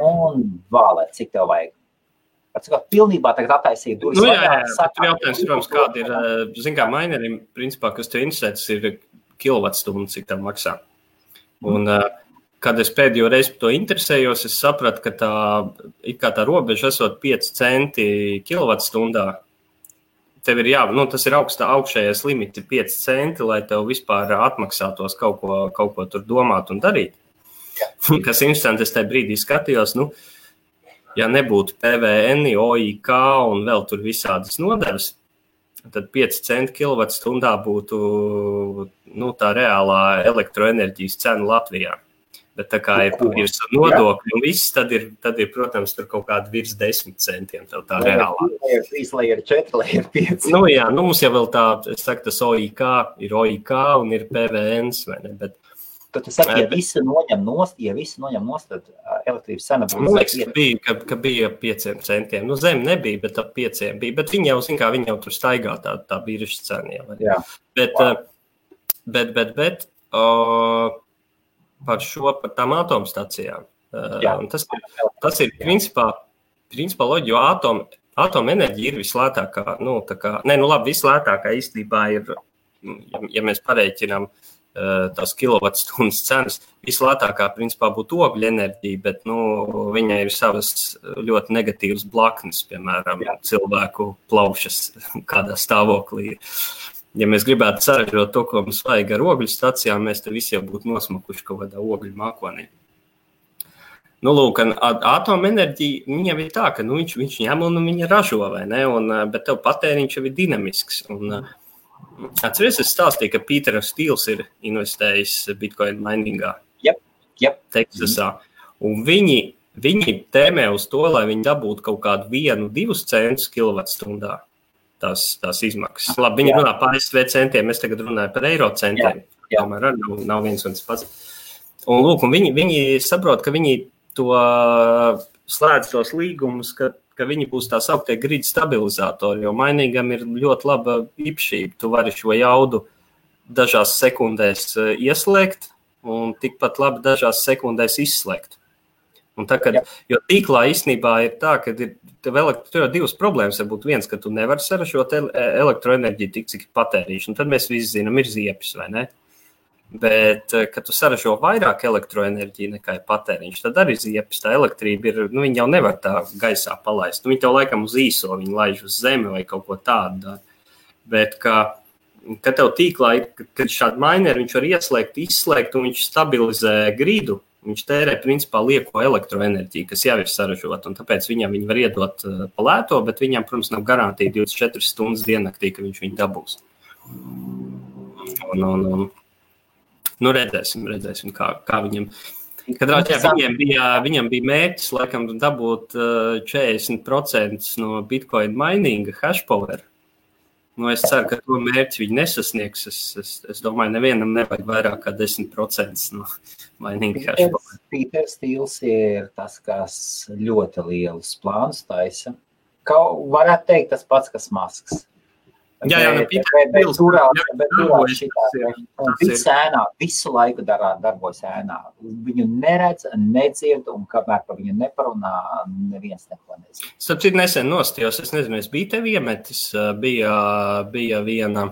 Un vālē, cik tev vajag. Pats kā pilnībā durvis. Nu, jā, jā, jā. Jautājums, protams, kāda ir, eh, zin kā, mainerim, principā, kas tev interesē, tas ir kilovatstundu, cik tev maksā. Un, mm. kad es pēdējo reizi par to interesējos, es sapratu, ka tā, tā robeža esot 5 centi kilovatstundā, tev ir jā, nu, tas ir augstā, augšējais limits, ir 5 centi, lai tev vispār atmaksātos kaut ko, kaut ko tur domāt un darīt. Kas interesanti, es tajā brīdī skatījos, nu, ja nebūtu PVN, OIK un vēl tur visādas nodevas, tad 5 centi kilovatstundā būtu nu, tā reālā elektroenerģijas cena Latvijā. Bet tā kā ir, ir nodokļi un viss, tad ir, tad ir, protams, tur kaut kāda virs desmit centiem. Tā, tā reālā. Ir 3, lai ir 4, lai ir 5. Nu, jā, nu mums jau vēl tā, es saku, tas OIK ir OIK un ir PVN, vai ne? Bet, Tad tu saki, ja visi noņem nost, ja visi noņem nost, tad elektrības cena būs. Man liekas, ka bija, ka, ka bija pieciem centiem. Nu, zem nebija, bet ap pieciem bija. Bet viņi jau, zin kā, viņi jau tur staigā tā, tā biržas cena jau. Jā. Bet, wow. bet, bet, bet, uh, par šo, par tām atomstacijām. Jā. Tas, tas ir principā, principā loģiski, jo atom, atomenerģija ir vislētākā. Nu, kā, ne, nu labi, vislētākā īstenībā ir, ja, ja mēs pareiķinām tās kilovatstundas cenas, vislētākā principā būtu ogļu enerģija, bet nu, viņai ir savas ļoti negatīvas blaknes, piemēram, Jā. cilvēku plaušas kādā stāvoklī. Uh, ja mēs gribētu saražot to, ko mums vajag ar ogļu stācijām, mēs te visi jau būtu nosmakuši kaut kādā ogļu mākonī. Nu, lūk, atomenerģija viņam ir tā, ka nu, viņš, viņš ņem un viņa ražo, vai ne? Un, bet tev patēriņš jau ir dinamisks. Un, atceries, es stāstīju, ka Pīters Stīls ir investējis Bitcoin miningā. Yep, yep. Teksasā. Un viņi, viņi tēmē uz to, lai viņi dabūtu kaut kādu vienu, divus centus kilovatstundā tās, tās izmaksas. Labi, viņi jā. runā par ASV centiem, mēs tagad runājam par eiro centiem. Tomēr arī nav, nav viens un tas pats. Un, lūk, un viņi, viņi saprot, ka viņi to slēdz tos līgumus, ka, ka viņi būs tā sauktie grīdu stabilizatori, jo mainīgam ir ļoti laba īpašība. Tu vari šo jaudu dažās sekundēs eh, ieslēgt un tikpat labi dažās sekundēs izslēgt. Un tā, kad, jo tīklā īstenībā ir tā, ka ir, tev ir divas problēmas. Varbūt viens, ka tu nevari saražot elektroenerģiju tik, cik patērīšu, un tad mēs visi zinām, ir ziepes vai ne. Bet, eh, kad tu saražo vairāk elektroenerģiju nekā ir patēriņš, tad arī ziepes tā elektrība ir, nu, viņi jau nevar tā gaisā palaist. Nu, viņi tev laikam uz īso, viņi laiž uz zemi vai kaut ko tādu. Bet, kā, kad tev tīklā ir, kad šādi maineri, viņš var ieslēgt, izslēgt un viņš stabilizē grīdu, Viņš tērē principā lieko elektroenerģiju, kas jau ir saražota, un tāpēc viņam viņi var iedot uh, pa lēto, bet viņam, protams, nav garantīja 24 stundas diennaktī, ka viņš viņu dabūs. Un, un, un, nu, redzēsim, redzēsim kā, kā viņam. Katrā ziņā viņiem bija, viņam bija mērķis, laikam, dabūt 40% no bitcoin mininga hash power. Nu, es ceru, ka to mērķi viņi nesasniegs. Es, es, es domāju, nevienam nevajag vairāk kā 10% no mininga hash power. Pīters Stīls ir tas, kas ļoti lielus plānus taisa. Kā varētu teikt, tas pats, kas Masks. Jā, jā, nu, bet turā, bet turā šitā, viss ēnā, visu laiku darā, darbojas ēnā. Viņu neredz, nedzird, un kamēr par viņu neparunā, neviens neko nezina. Starp citu, nesen nostījos, es nezinu, es biju tev iemetis, bija, bija viena,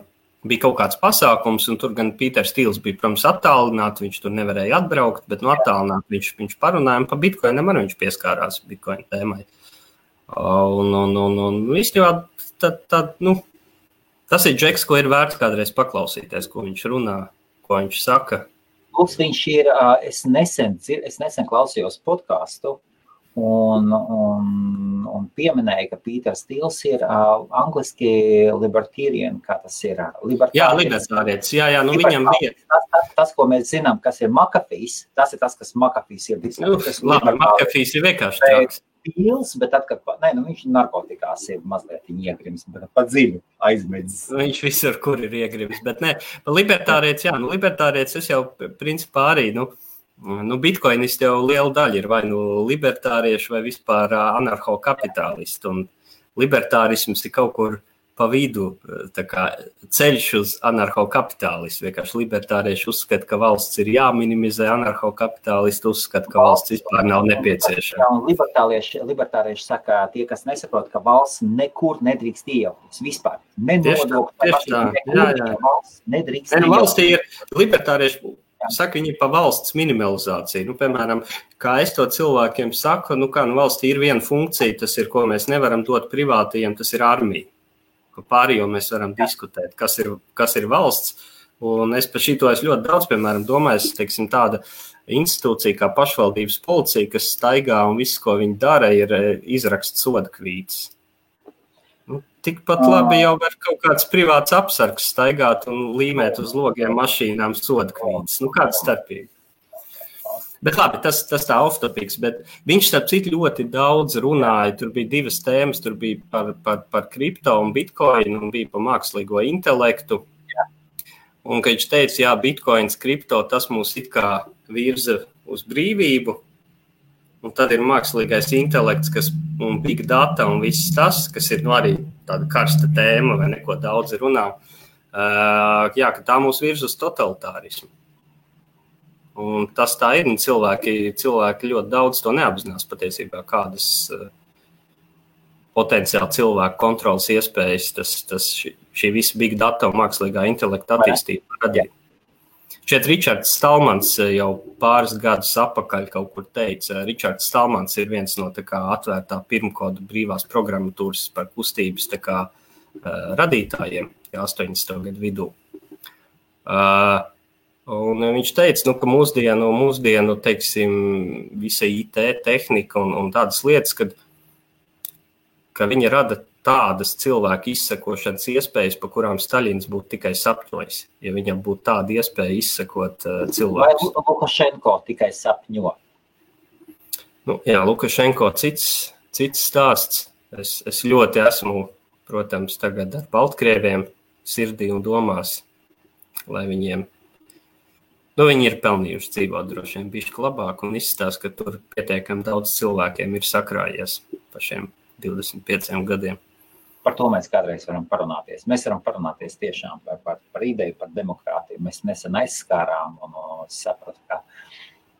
bija kaut kāds pasākums, un tur gan Pīters Stīls bija, protams, attālināts, viņš tur nevarēja atbraukt, bet no attālināt viņš, viņš parunāja, un pa bitcoinam arī viņš pieskārās bitcoin tēmai. Un, un, un, un īstenībā, tad, tad, nu, Tas ir Džeks, ko ir vērts kādreiz paklausīties, ko viņš runā, ko viņš saka. Plus viņš ir, es nesen, es nesen klausījos podkāstu, un, un, un pieminēja, ka Pīters Stils ir uh, angliski libertarian, kā tas ir. Jā, libertārietis, jā, jā, nu viņam bija. Tas, tas, tas, ko mēs zinām, kas ir Makafijs, tas ir tas, kas Makafijs ir. Nu, labi, Makafijs ir vienkārši tāds pils, bet tad, kad ne, nu, viņš narkotikās ir mazliet iegrims, bet pa dziļu aizmedzis. Viņš visur, kur ir iegrims, bet ne, libertārietis, jā, nu, libertārietis es jau principā arī, nu, nu bitkoinisti jau liela daļa ir vai nu libertārieši vai vispār anarcho-kapitālisti, libertārisms ir kaut kur pa vidu kā, ceļš uz anarcho-kapitālistu. Vienkārši libertārieši uzskata, ka valsts ir jāminimizē, anarcho-kapitālisti uzskata, ka valsts vispār nav nepieciešama. Libertārieši, libertārieši saka, tie, kas nesaprot, ka valsts nekur nedrīkst iejaukties vispār. Nedrīkst. Ne, nu, libertārieši. Saka, viņi par valsts minimalizāciju. Nu, piemēram, kā es to cilvēkiem saku, nu, kā nu, valstī ir viena funkcija, tas ir, ko mēs nevaram dot privātajiem, tas ir armija par pārējo mēs varam diskutēt, kas ir, kas ir valsts. Un es par šito es ļoti daudz, piemēram, domāju, teiksim, tāda institūcija kā pašvaldības policija, kas staigā un viss, ko viņi dara, ir e, izrakst soda kvīts. Nu, tikpat labi jau var kaut kāds privāts apsargs staigāt un līmēt uz logiem mašīnām soda kvīts. Nu, kāda starpība? Bet labi, tas, tas tā off-topics, bet viņš, starp citu, ļoti daudz runāja. Tur bija divas tēmas, tur bija par, par, par kripto un bitkoinu, un bija par mākslīgo intelektu. Jā. Un, kad viņš teica, jā, bitkoins, kripto, tas mūs it kā virza uz brīvību, un tad ir mākslīgais intelekts, kas un big data un viss tas, kas ir nu, arī tāda karsta tēma, vai neko daudz runā. Uh, jā, ka tā mūs virza uz totalitārismu. Un tas tā ir. Cilvēki, cilvēki ļoti daudz to neapzinās patiesībā, kādas uh, potenciāli cilvēku kontrolas iespējas tas, tas šī, šī visa big data un mākslīgā intelekta attīstība radīja. Šeit Ričards Stalmans eh, jau pāris gadus atpakaļ kaut kur teica, Ričards Stalmans ir viens no kā, atvērtā pirmkoda brīvās programmatūras par kustības kā, uh, radītājiem 80. gadu vidū. Uh, Un viņš teica, nu, ka mūsdienu, mūsdienu teiksim, visa IT tehnika un, un tādas lietas, kad, ka viņi rada tādas cilvēku izsekošanas iespējas, pa kurām Staļins būtu tikai sapņojis. Ja viņam būtu tāda iespēja izsekot uh, cilvēku. Vai Lukašenko tikai sapņo? Nu, jā, Lukašenko cits, cits stāsts. Es, es ļoti esmu, protams, tagad ar Baltkrieviem sirdī un domās, lai viņiem Nu, viņi ir pelnījuši dzīvot droši vien bišķi labāk un izstāsta, ka tur pietiekami daudz cilvēkiem ir sakrājies pa šiem 25 gadiem. Par to mēs kādreiz varam parunāties. Mēs varam parunāties tiešām par, par, par ideju, par demokrātiju. Mēs nesen aizskārām un sapratu, ka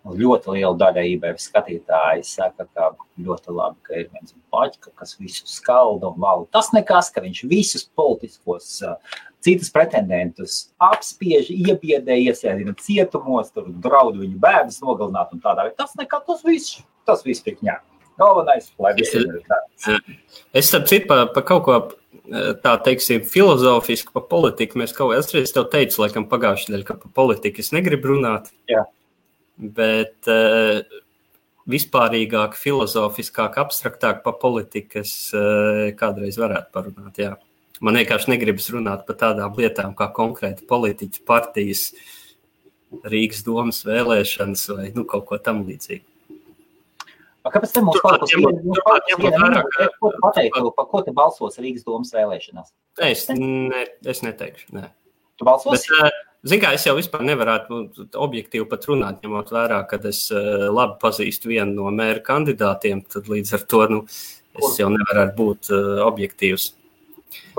ļoti liela daļa IBM skatītāji saka, ka ļoti labi, ka ir viens baļķis, kas visu skalda un valda. Tas nekas, ka viņš visus politiskos uh, citus pretendentus apspiež, iebiedē, iesēdina cietumos, tur draud viņu bērnus nogalināt un tādā veidā. Tas nekas, tas viss, tas viss tik ņēma. Galvenais, lai viss ir tāds. Es starp citu par pa kaut ko tā teiksim, filozofiski par politiku. Mēs kaut kādā veidā tev teicu, laikam, pagājušajā nedēļā, ka par politiku es negribu runāt. Jā bet uh, vispārīgāk, filozofiskāk, abstraktāk par politikas uh, kādreiz varētu parunāt. Jā. Man vienkārši negribas runāt par tādām lietām kā konkrēti politiķi, partijas, Rīgas domas vēlēšanas vai nu, kaut ko tam līdzīgu. Kāpēc te mums kaut kas tāds - par ko tu balsos Rīgas domas vēlēšanās? Es, ne, es neteikšu, nē. Tu balsos? Bet, Ziniet, kā es jau vispār nevarētu objektīvi pat runāt, ņemot vērā, ka es labi pazīstu vienu no mēra kandidātiem, tad līdz ar to nu, es jau nevaru būt objektīvs.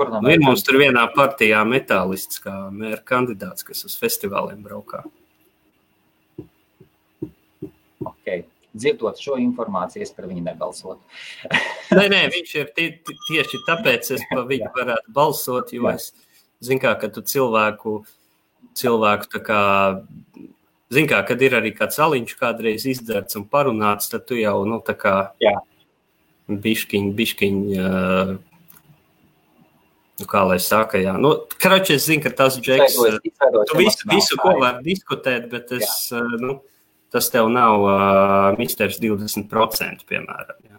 Nu, ir mums tur vienā partijā metālists, kā mēra kandidāts, kas uz festivāliem braukā. Okay dzirdot šo informāciju, es par viņu nebalsotu. nē, nē, viņš ir tie, tieši tāpēc, es par viņu varētu balsot, jo es zinu, ka tu cilvēku, cilvēku tā kā, kad ir arī kāds aliņš kādreiz izdzerts un parunāts, tad tu jau, nu, tā kā, Jā. biškiņ, biškiņ, uh, Nu, kā lai saka, jā. Nu, Kračs, es zinu, ka tas džeks, tu visu, visu ko var diskutēt, bet es, jā. nu, tas tev nav uh, misters 20%, piemēram.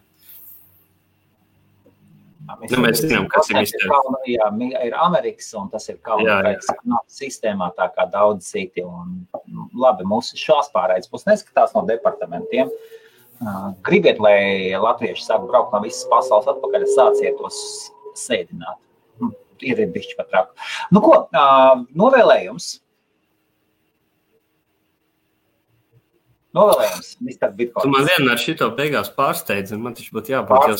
Jā. Nu, mēs zinām, kas ir Mr. Kalna, jā, ir Amerikas, un tas ir Kalniņš sistēmā, tā kā daudz citi. Un, nu, labi, mūsu šās pārējais puses neskatās no departamentiem. Gribiet, lai latvieši sāk braukt no visas pasaules atpakaļ, sāciet tos sēdināt. Hm, ir bišķi pat trāk. Nu ko, novēlējums Novēlējums, Mr. Bitcoin. Tu man vienmēr šito beigās pārsteidz, un man taču būtu jābūt jau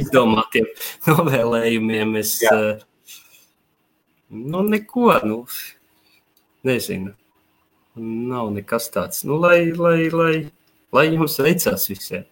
izdomātiem novēlējumiem. Es, Jā. uh, nu, neko, nu, nezinu. Nav nekas tāds. Nu, lai, lai, lai, lai jums veicās visiem.